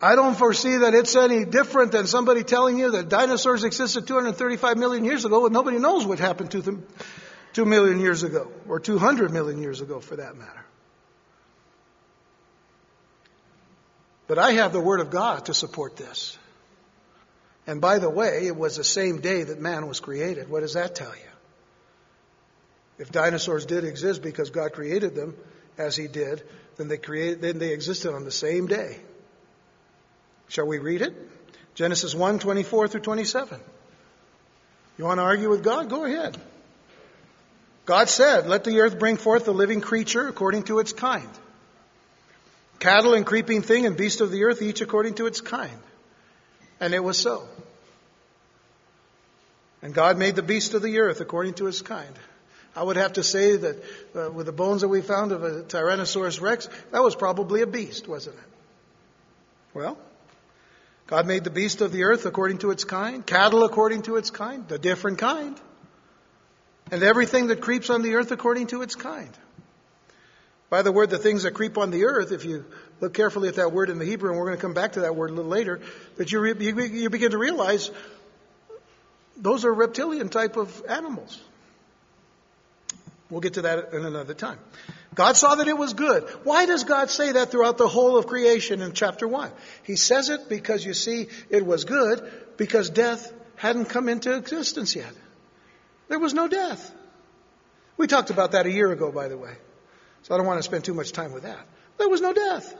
I don't foresee that it's any different than somebody telling you that dinosaurs existed 235 million years ago and nobody knows what happened to them two million years ago, or 200 million years ago for that matter. But I have the Word of God to support this. And by the way, it was the same day that man was created. What does that tell you? If dinosaurs did exist because God created them as He did, then they created, then they existed on the same day. Shall we read it? Genesis 1, 24 through 27. You want to argue with God? Go ahead. God said, Let the earth bring forth a living creature according to its kind. Cattle and creeping thing and beast of the earth, each according to its kind. And it was so. And God made the beast of the earth according to its kind. I would have to say that uh, with the bones that we found of a Tyrannosaurus rex, that was probably a beast, wasn't it? Well, God made the beast of the earth according to its kind, cattle according to its kind, a different kind, and everything that creeps on the earth according to its kind. By the word, the things that creep on the earth, if you look carefully at that word in the Hebrew, and we're going to come back to that word a little later, that you, re- you begin to realize those are reptilian type of animals. We'll get to that in another time. God saw that it was good. Why does God say that throughout the whole of creation in chapter 1? He says it because you see, it was good because death hadn't come into existence yet. There was no death. We talked about that a year ago, by the way. So I don't want to spend too much time with that. There was no death.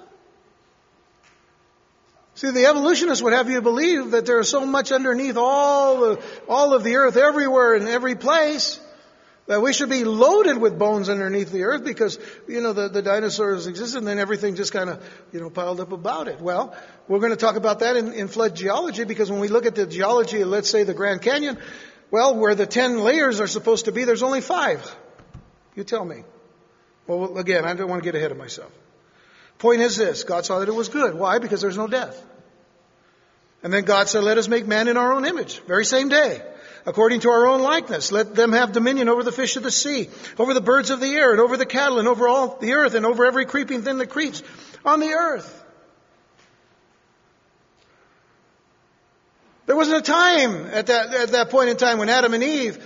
See, the evolutionists would have you believe that there is so much underneath all the, all of the earth everywhere in every place that we should be loaded with bones underneath the earth because, you know, the, the dinosaurs existed and then everything just kind of, you know, piled up about it. Well, we're going to talk about that in, in flood geology because when we look at the geology, let's say the Grand Canyon, well, where the ten layers are supposed to be, there's only five. You tell me. Well, again, I don't want to get ahead of myself. Point is this God saw that it was good. Why? Because there's no death. And then God said, Let us make man in our own image. Very same day according to our own likeness. Let them have dominion over the fish of the sea, over the birds of the air, and over the cattle, and over all the earth, and over every creeping thing that creeps on the earth. There wasn't a time at that, at that point in time when Adam and Eve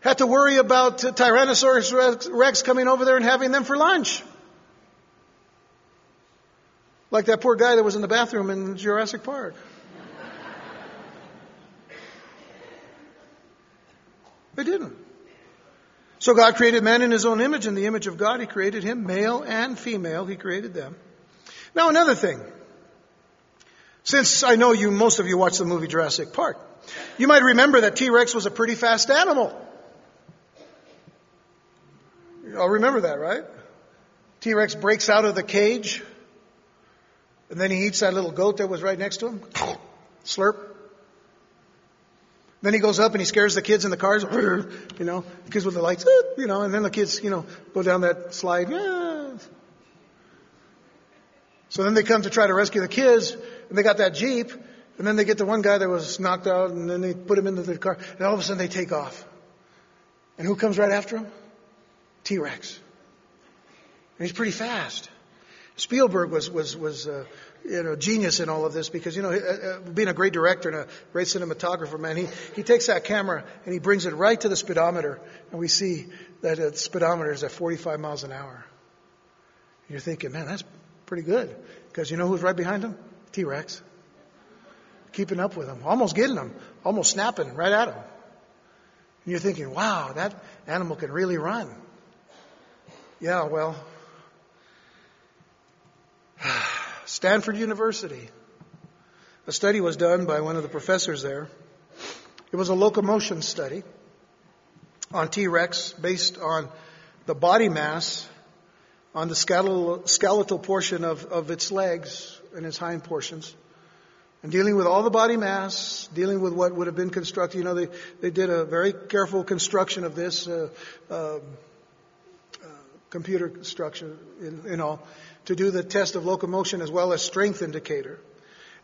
had to worry about Tyrannosaurus rex coming over there and having them for lunch. Like that poor guy that was in the bathroom in Jurassic Park. They didn't. So God created man in his own image. In the image of God, he created him, male and female. He created them. Now, another thing. Since I know you, most of you watched the movie Jurassic Park, you might remember that T-Rex was a pretty fast animal. All remember that, right? T-Rex breaks out of the cage, and then he eats that little goat that was right next to him. [laughs] Slurp. Then he goes up and he scares the kids in the cars, [laughs] you know, kids with the lights, [laughs] you know, and then the kids, you know, go down that slide. So then they come to try to rescue the kids, and they got that Jeep, and then they get the one guy that was knocked out, and then they put him into the car, and all of a sudden they take off. And who comes right after him? T-Rex. And he's pretty fast. Spielberg was was was uh, you know genius in all of this because you know uh, uh, being a great director and a great cinematographer, man, he he takes that camera and he brings it right to the speedometer, and we see that the speedometer is at 45 miles an hour. You're thinking, man, that's pretty good because you know who's right behind him? T-Rex. Keeping up with him, almost getting him, almost snapping right at him. And you're thinking, wow, that animal can really run. Yeah, well, [sighs] Stanford University. A study was done by one of the professors there. It was a locomotion study on T Rex based on the body mass on the skeletal, skeletal portion of, of its legs and its hind portions. And dealing with all the body mass, dealing with what would have been constructed. You know, they, they did a very careful construction of this, uh, uh, computer structure in all, to do the test of locomotion as well as strength indicator.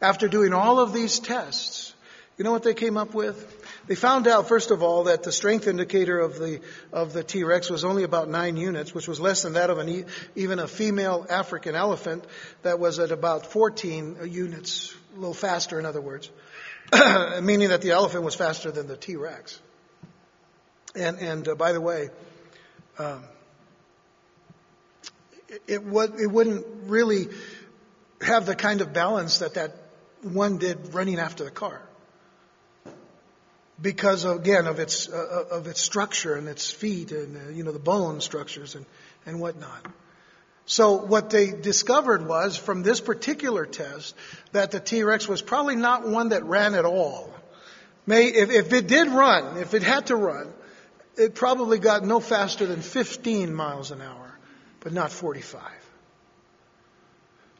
After doing all of these tests, you know what they came up with? They found out, first of all, that the strength indicator of the, of the T-Rex was only about nine units, which was less than that of an, even a female African elephant that was at about 14 units, a little faster, in other words, [clears throat] meaning that the elephant was faster than the T-Rex. And, and uh, by the way, um, it, would, it wouldn't really have the kind of balance that that one did running after the car. Because again of its uh, uh, of its structure and its feet and uh, you know the bone structures and and whatnot. So what they discovered was from this particular test that the T-Rex was probably not one that ran at all. May, if, if it did run, if it had to run, it probably got no faster than 15 miles an hour but not 45.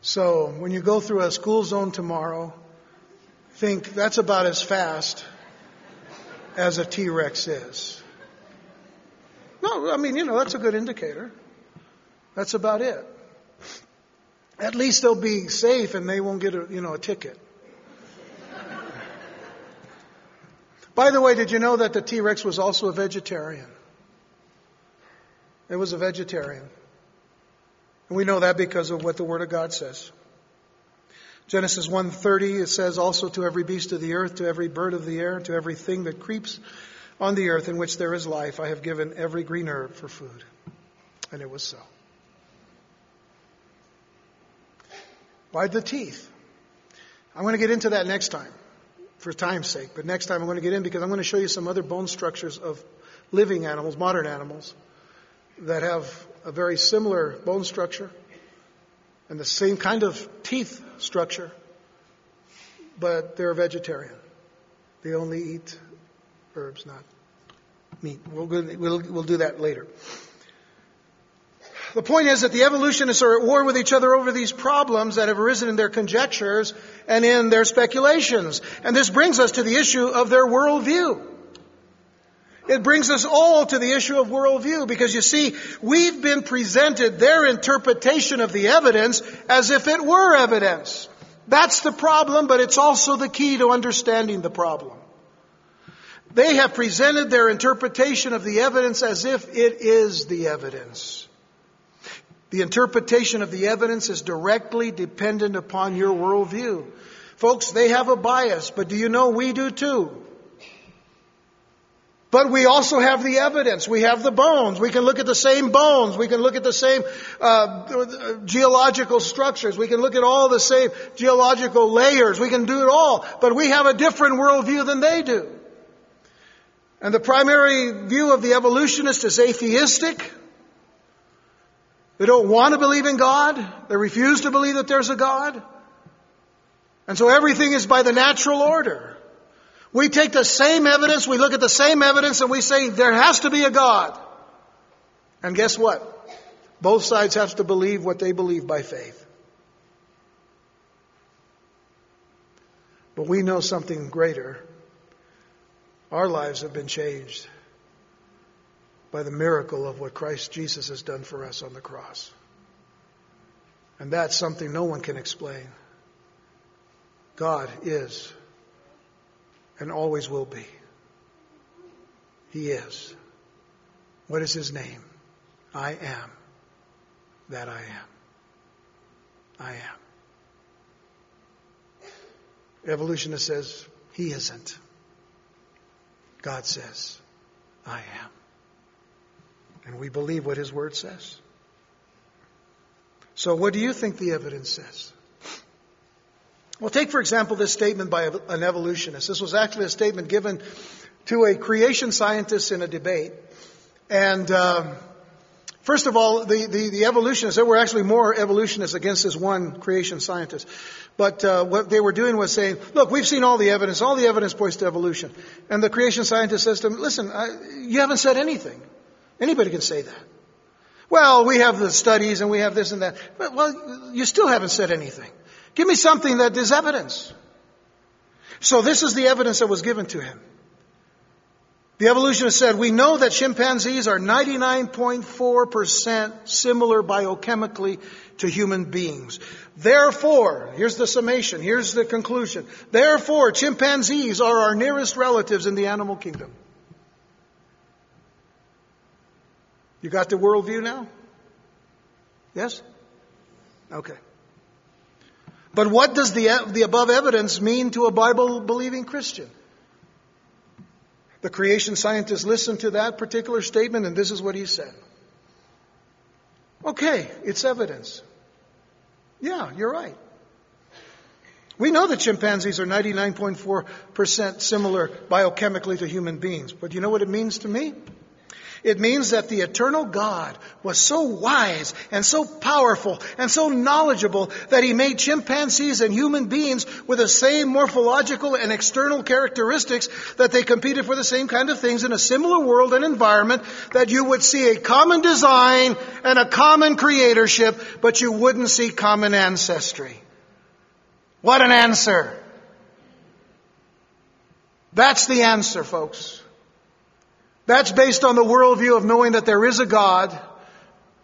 So when you go through a school zone tomorrow, think that's about as fast as a T-Rex is. No, I mean, you know, that's a good indicator. That's about it. At least they'll be safe and they won't get a, you know, a ticket. By the way, did you know that the T-Rex was also a vegetarian? It was a vegetarian. And we know that because of what the Word of God says. Genesis 1:30 it says also to every beast of the earth to every bird of the air to every thing that creeps on the earth in which there is life I have given every green herb for food and it was so. By the teeth. I'm going to get into that next time for time's sake, but next time I'm going to get in because I'm going to show you some other bone structures of living animals, modern animals that have a very similar bone structure and the same kind of teeth structure, but they're vegetarian. They only eat herbs, not meat. We'll, we'll, we'll do that later. The point is that the evolutionists are at war with each other over these problems that have arisen in their conjectures and in their speculations. And this brings us to the issue of their worldview. It brings us all to the issue of worldview because you see, we've been presented their interpretation of the evidence as if it were evidence. That's the problem, but it's also the key to understanding the problem. They have presented their interpretation of the evidence as if it is the evidence. The interpretation of the evidence is directly dependent upon your worldview. Folks, they have a bias, but do you know we do too? But we also have the evidence. We have the bones. We can look at the same bones. We can look at the same uh, geological structures. We can look at all the same geological layers. We can do it all. But we have a different worldview than they do. And the primary view of the evolutionist is atheistic. They don't want to believe in God. They refuse to believe that there's a God. And so everything is by the natural order. We take the same evidence, we look at the same evidence, and we say there has to be a God. And guess what? Both sides have to believe what they believe by faith. But we know something greater. Our lives have been changed by the miracle of what Christ Jesus has done for us on the cross. And that's something no one can explain. God is and always will be. He is. What is his name? I am that I am. I am. Evolutionist says, He isn't. God says, I am. And we believe what His Word says. So, what do you think the evidence says? Well, take, for example, this statement by an evolutionist. This was actually a statement given to a creation scientist in a debate. And um, first of all, the, the, the, evolutionists, there were actually more evolutionists against this one creation scientist. But uh, what they were doing was saying, look, we've seen all the evidence. All the evidence points to evolution. And the creation scientist says to him, listen, I, you haven't said anything. Anybody can say that. Well, we have the studies and we have this and that. But, well, you still haven't said anything. Give me something that is evidence. So this is the evidence that was given to him. The evolutionist said, we know that chimpanzees are 99.4% similar biochemically to human beings. Therefore, here's the summation, here's the conclusion. Therefore, chimpanzees are our nearest relatives in the animal kingdom. You got the worldview now? Yes? Okay. But what does the, the above evidence mean to a Bible believing Christian? The creation scientist listened to that particular statement, and this is what he said. Okay, it's evidence. Yeah, you're right. We know that chimpanzees are 99.4% similar biochemically to human beings, but you know what it means to me? It means that the eternal God was so wise and so powerful and so knowledgeable that he made chimpanzees and human beings with the same morphological and external characteristics that they competed for the same kind of things in a similar world and environment that you would see a common design and a common creatorship, but you wouldn't see common ancestry. What an answer! That's the answer, folks. That's based on the worldview of knowing that there is a God,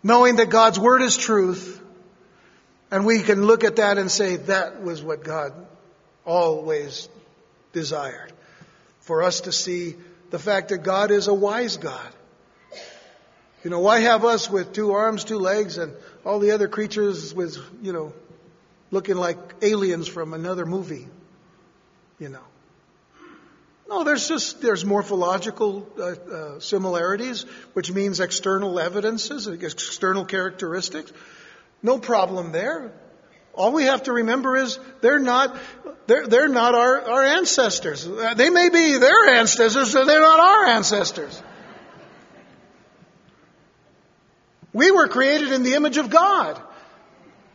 knowing that God's Word is truth, and we can look at that and say that was what God always desired. For us to see the fact that God is a wise God. You know, why have us with two arms, two legs, and all the other creatures with, you know, looking like aliens from another movie? You know. No, there's just there's morphological uh, uh, similarities, which means external evidences, external characteristics. No problem there. All we have to remember is they're not they're, they're not our, our ancestors. Uh, they may be their ancestors, but they're not our ancestors. We were created in the image of God.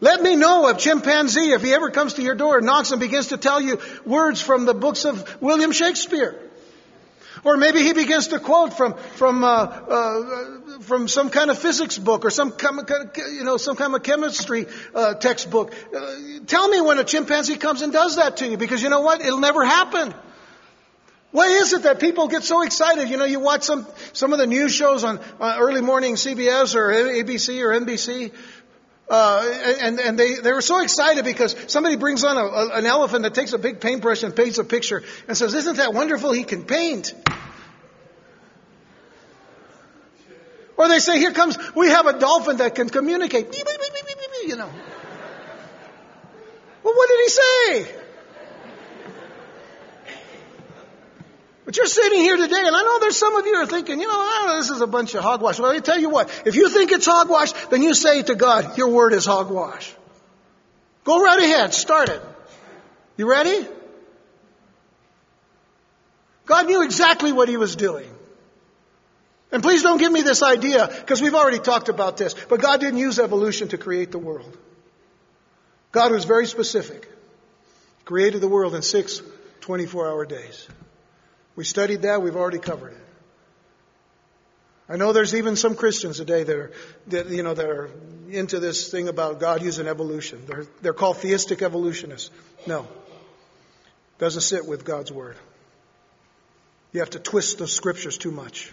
Let me know of chimpanzee if he ever comes to your door and knocks and begins to tell you words from the books of William Shakespeare. Or maybe he begins to quote from, from, uh, uh, from some kind of physics book or some, kind of, you know, some kind of chemistry uh, textbook. Uh, tell me when a chimpanzee comes and does that to you because you know what? It'll never happen. Why is it that people get so excited? You know, you watch some, some of the news shows on uh, early morning CBS or ABC or NBC, uh, and, and they, they were so excited because somebody brings on a, a, an elephant that takes a big paintbrush and paints a picture and says, isn't that wonderful? He can paint. Or they say, here comes, we have a dolphin that can communicate. You know. Well, what did he say? But you're sitting here today, and I know there's some of you are thinking, you know, this is a bunch of hogwash. Well, I tell you what, if you think it's hogwash, then you say to God, your word is hogwash. Go right ahead, start it. You ready? God knew exactly what he was doing. And please don't give me this idea, because we've already talked about this, but God didn't use evolution to create the world. God was very specific. He created the world in six 24 hour days. We studied that, we've already covered it. I know there's even some Christians today that are, that, you know, that are into this thing about God using evolution. They're, they're called theistic evolutionists. No. Doesn't sit with God's Word. You have to twist the scriptures too much.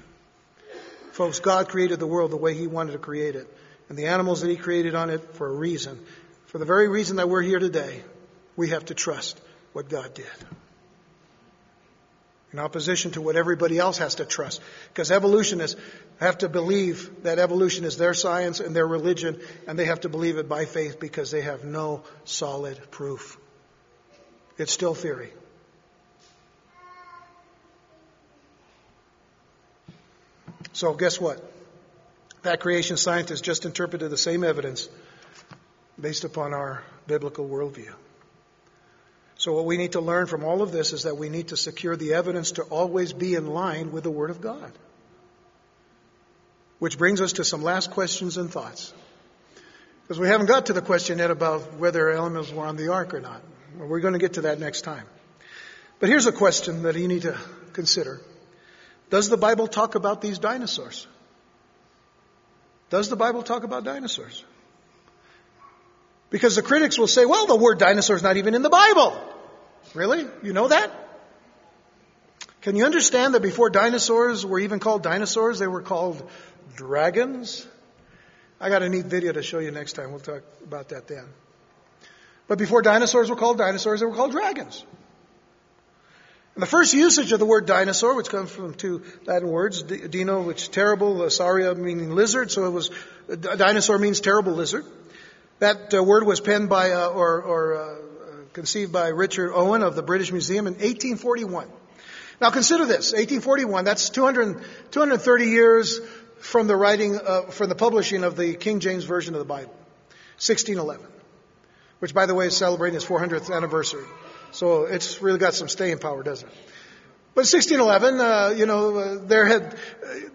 Folks, God created the world the way He wanted to create it. And the animals that He created on it for a reason. For the very reason that we're here today, we have to trust what God did. In opposition to what everybody else has to trust. Because evolutionists have to believe that evolution is their science and their religion, and they have to believe it by faith because they have no solid proof. It's still theory. So, guess what? That creation scientist just interpreted the same evidence based upon our biblical worldview. So, what we need to learn from all of this is that we need to secure the evidence to always be in line with the Word of God. Which brings us to some last questions and thoughts. Because we haven't got to the question yet about whether animals were on the ark or not. We're going to get to that next time. But here's a question that you need to consider Does the Bible talk about these dinosaurs? Does the Bible talk about dinosaurs? Because the critics will say, well, the word dinosaur is not even in the Bible. Really? You know that? Can you understand that before dinosaurs were even called dinosaurs, they were called dragons? I got a neat video to show you next time. We'll talk about that then. But before dinosaurs were called dinosaurs, they were called dragons. And the first usage of the word dinosaur, which comes from two Latin words, dino, which is terrible, sauria meaning lizard, so it was, dinosaur means terrible lizard. That uh, word was penned by, uh, or, or uh, conceived by Richard Owen of the British Museum in 1841. Now consider this, 1841, that's 200, 230 years from the writing, uh, from the publishing of the King James Version of the Bible, 1611, which by the way is celebrating its 400th anniversary. So it's really got some staying power, doesn't it? But 1611, uh, you know, uh, there had,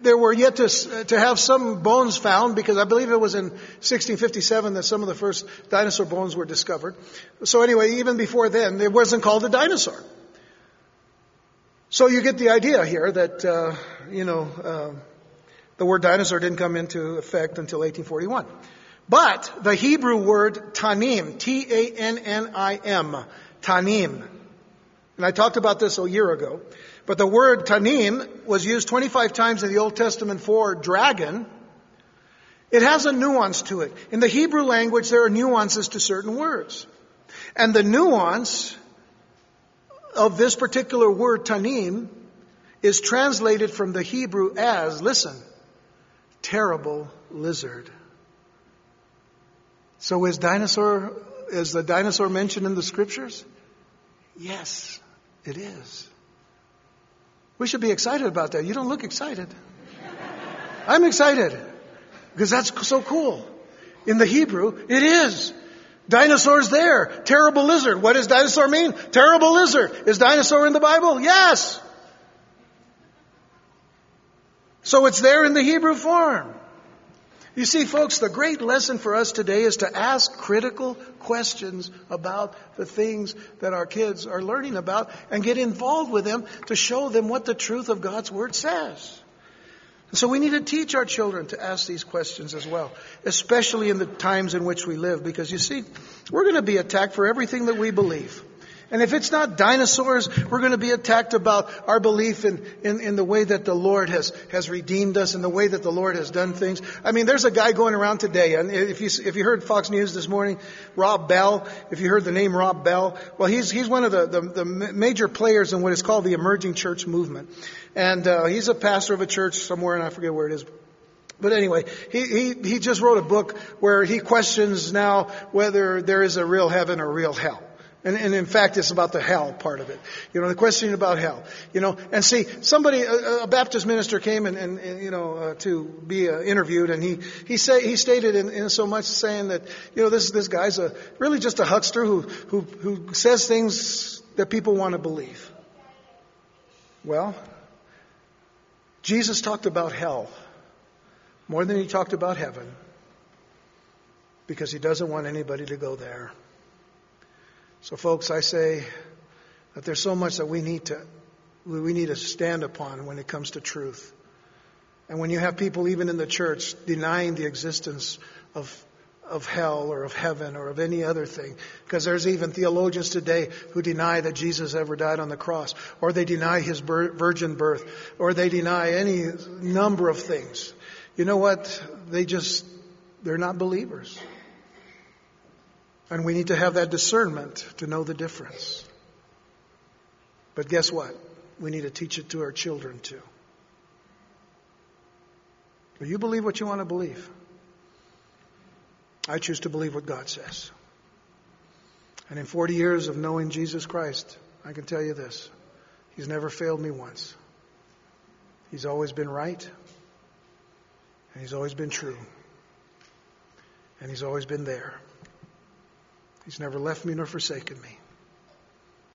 there were yet to, to have some bones found because I believe it was in 1657 that some of the first dinosaur bones were discovered. So anyway, even before then, it wasn't called a dinosaur. So you get the idea here that, uh, you know, uh, the word dinosaur didn't come into effect until 1841. But the Hebrew word tanim, T-A-N-N-I-M, tanim, and I talked about this a year ago, but the word tanim was used 25 times in the Old Testament for dragon. It has a nuance to it. In the Hebrew language, there are nuances to certain words. And the nuance of this particular word tanim is translated from the Hebrew as, listen, terrible lizard. So is dinosaur, is the dinosaur mentioned in the scriptures? Yes, it is. We should be excited about that. You don't look excited. I'm excited because that's so cool. In the Hebrew, it is. Dinosaurs there. Terrible lizard. What does dinosaur mean? Terrible lizard. Is dinosaur in the Bible? Yes. So it's there in the Hebrew form. You see, folks, the great lesson for us today is to ask critical questions about the things that our kids are learning about and get involved with them to show them what the truth of God's Word says. And so we need to teach our children to ask these questions as well, especially in the times in which we live, because you see, we're going to be attacked for everything that we believe. And if it's not dinosaurs, we're going to be attacked about our belief in, in, in, the way that the Lord has, has redeemed us and the way that the Lord has done things. I mean, there's a guy going around today, and if you, if you heard Fox News this morning, Rob Bell, if you heard the name Rob Bell, well, he's, he's one of the, the, the major players in what is called the emerging church movement. And uh, he's a pastor of a church somewhere, and I forget where it is. But anyway, he, he, he just wrote a book where he questions now whether there is a real heaven or real hell. And, and, in fact, it's about the hell part of it. You know, the question about hell. You know, and see, somebody, a, a Baptist minister came and, and, and you know, uh, to be uh, interviewed, and he he say he stated in, in, so much saying that you know this this guy's a really just a huckster who who who says things that people want to believe. Well, Jesus talked about hell more than he talked about heaven because he doesn't want anybody to go there. So, folks, I say that there's so much that we need to we need to stand upon when it comes to truth. And when you have people, even in the church, denying the existence of of hell or of heaven or of any other thing. Because there's even theologians today who deny that Jesus ever died on the cross, or they deny his virgin birth, or they deny any number of things. You know what? They just, they're not believers. And we need to have that discernment to know the difference. But guess what? we need to teach it to our children too. But you believe what you want to believe. I choose to believe what God says. And in 40 years of knowing Jesus Christ, I can tell you this He's never failed me once. He's always been right, and He's always been true, and He's always been there. He's never left me nor forsaken me.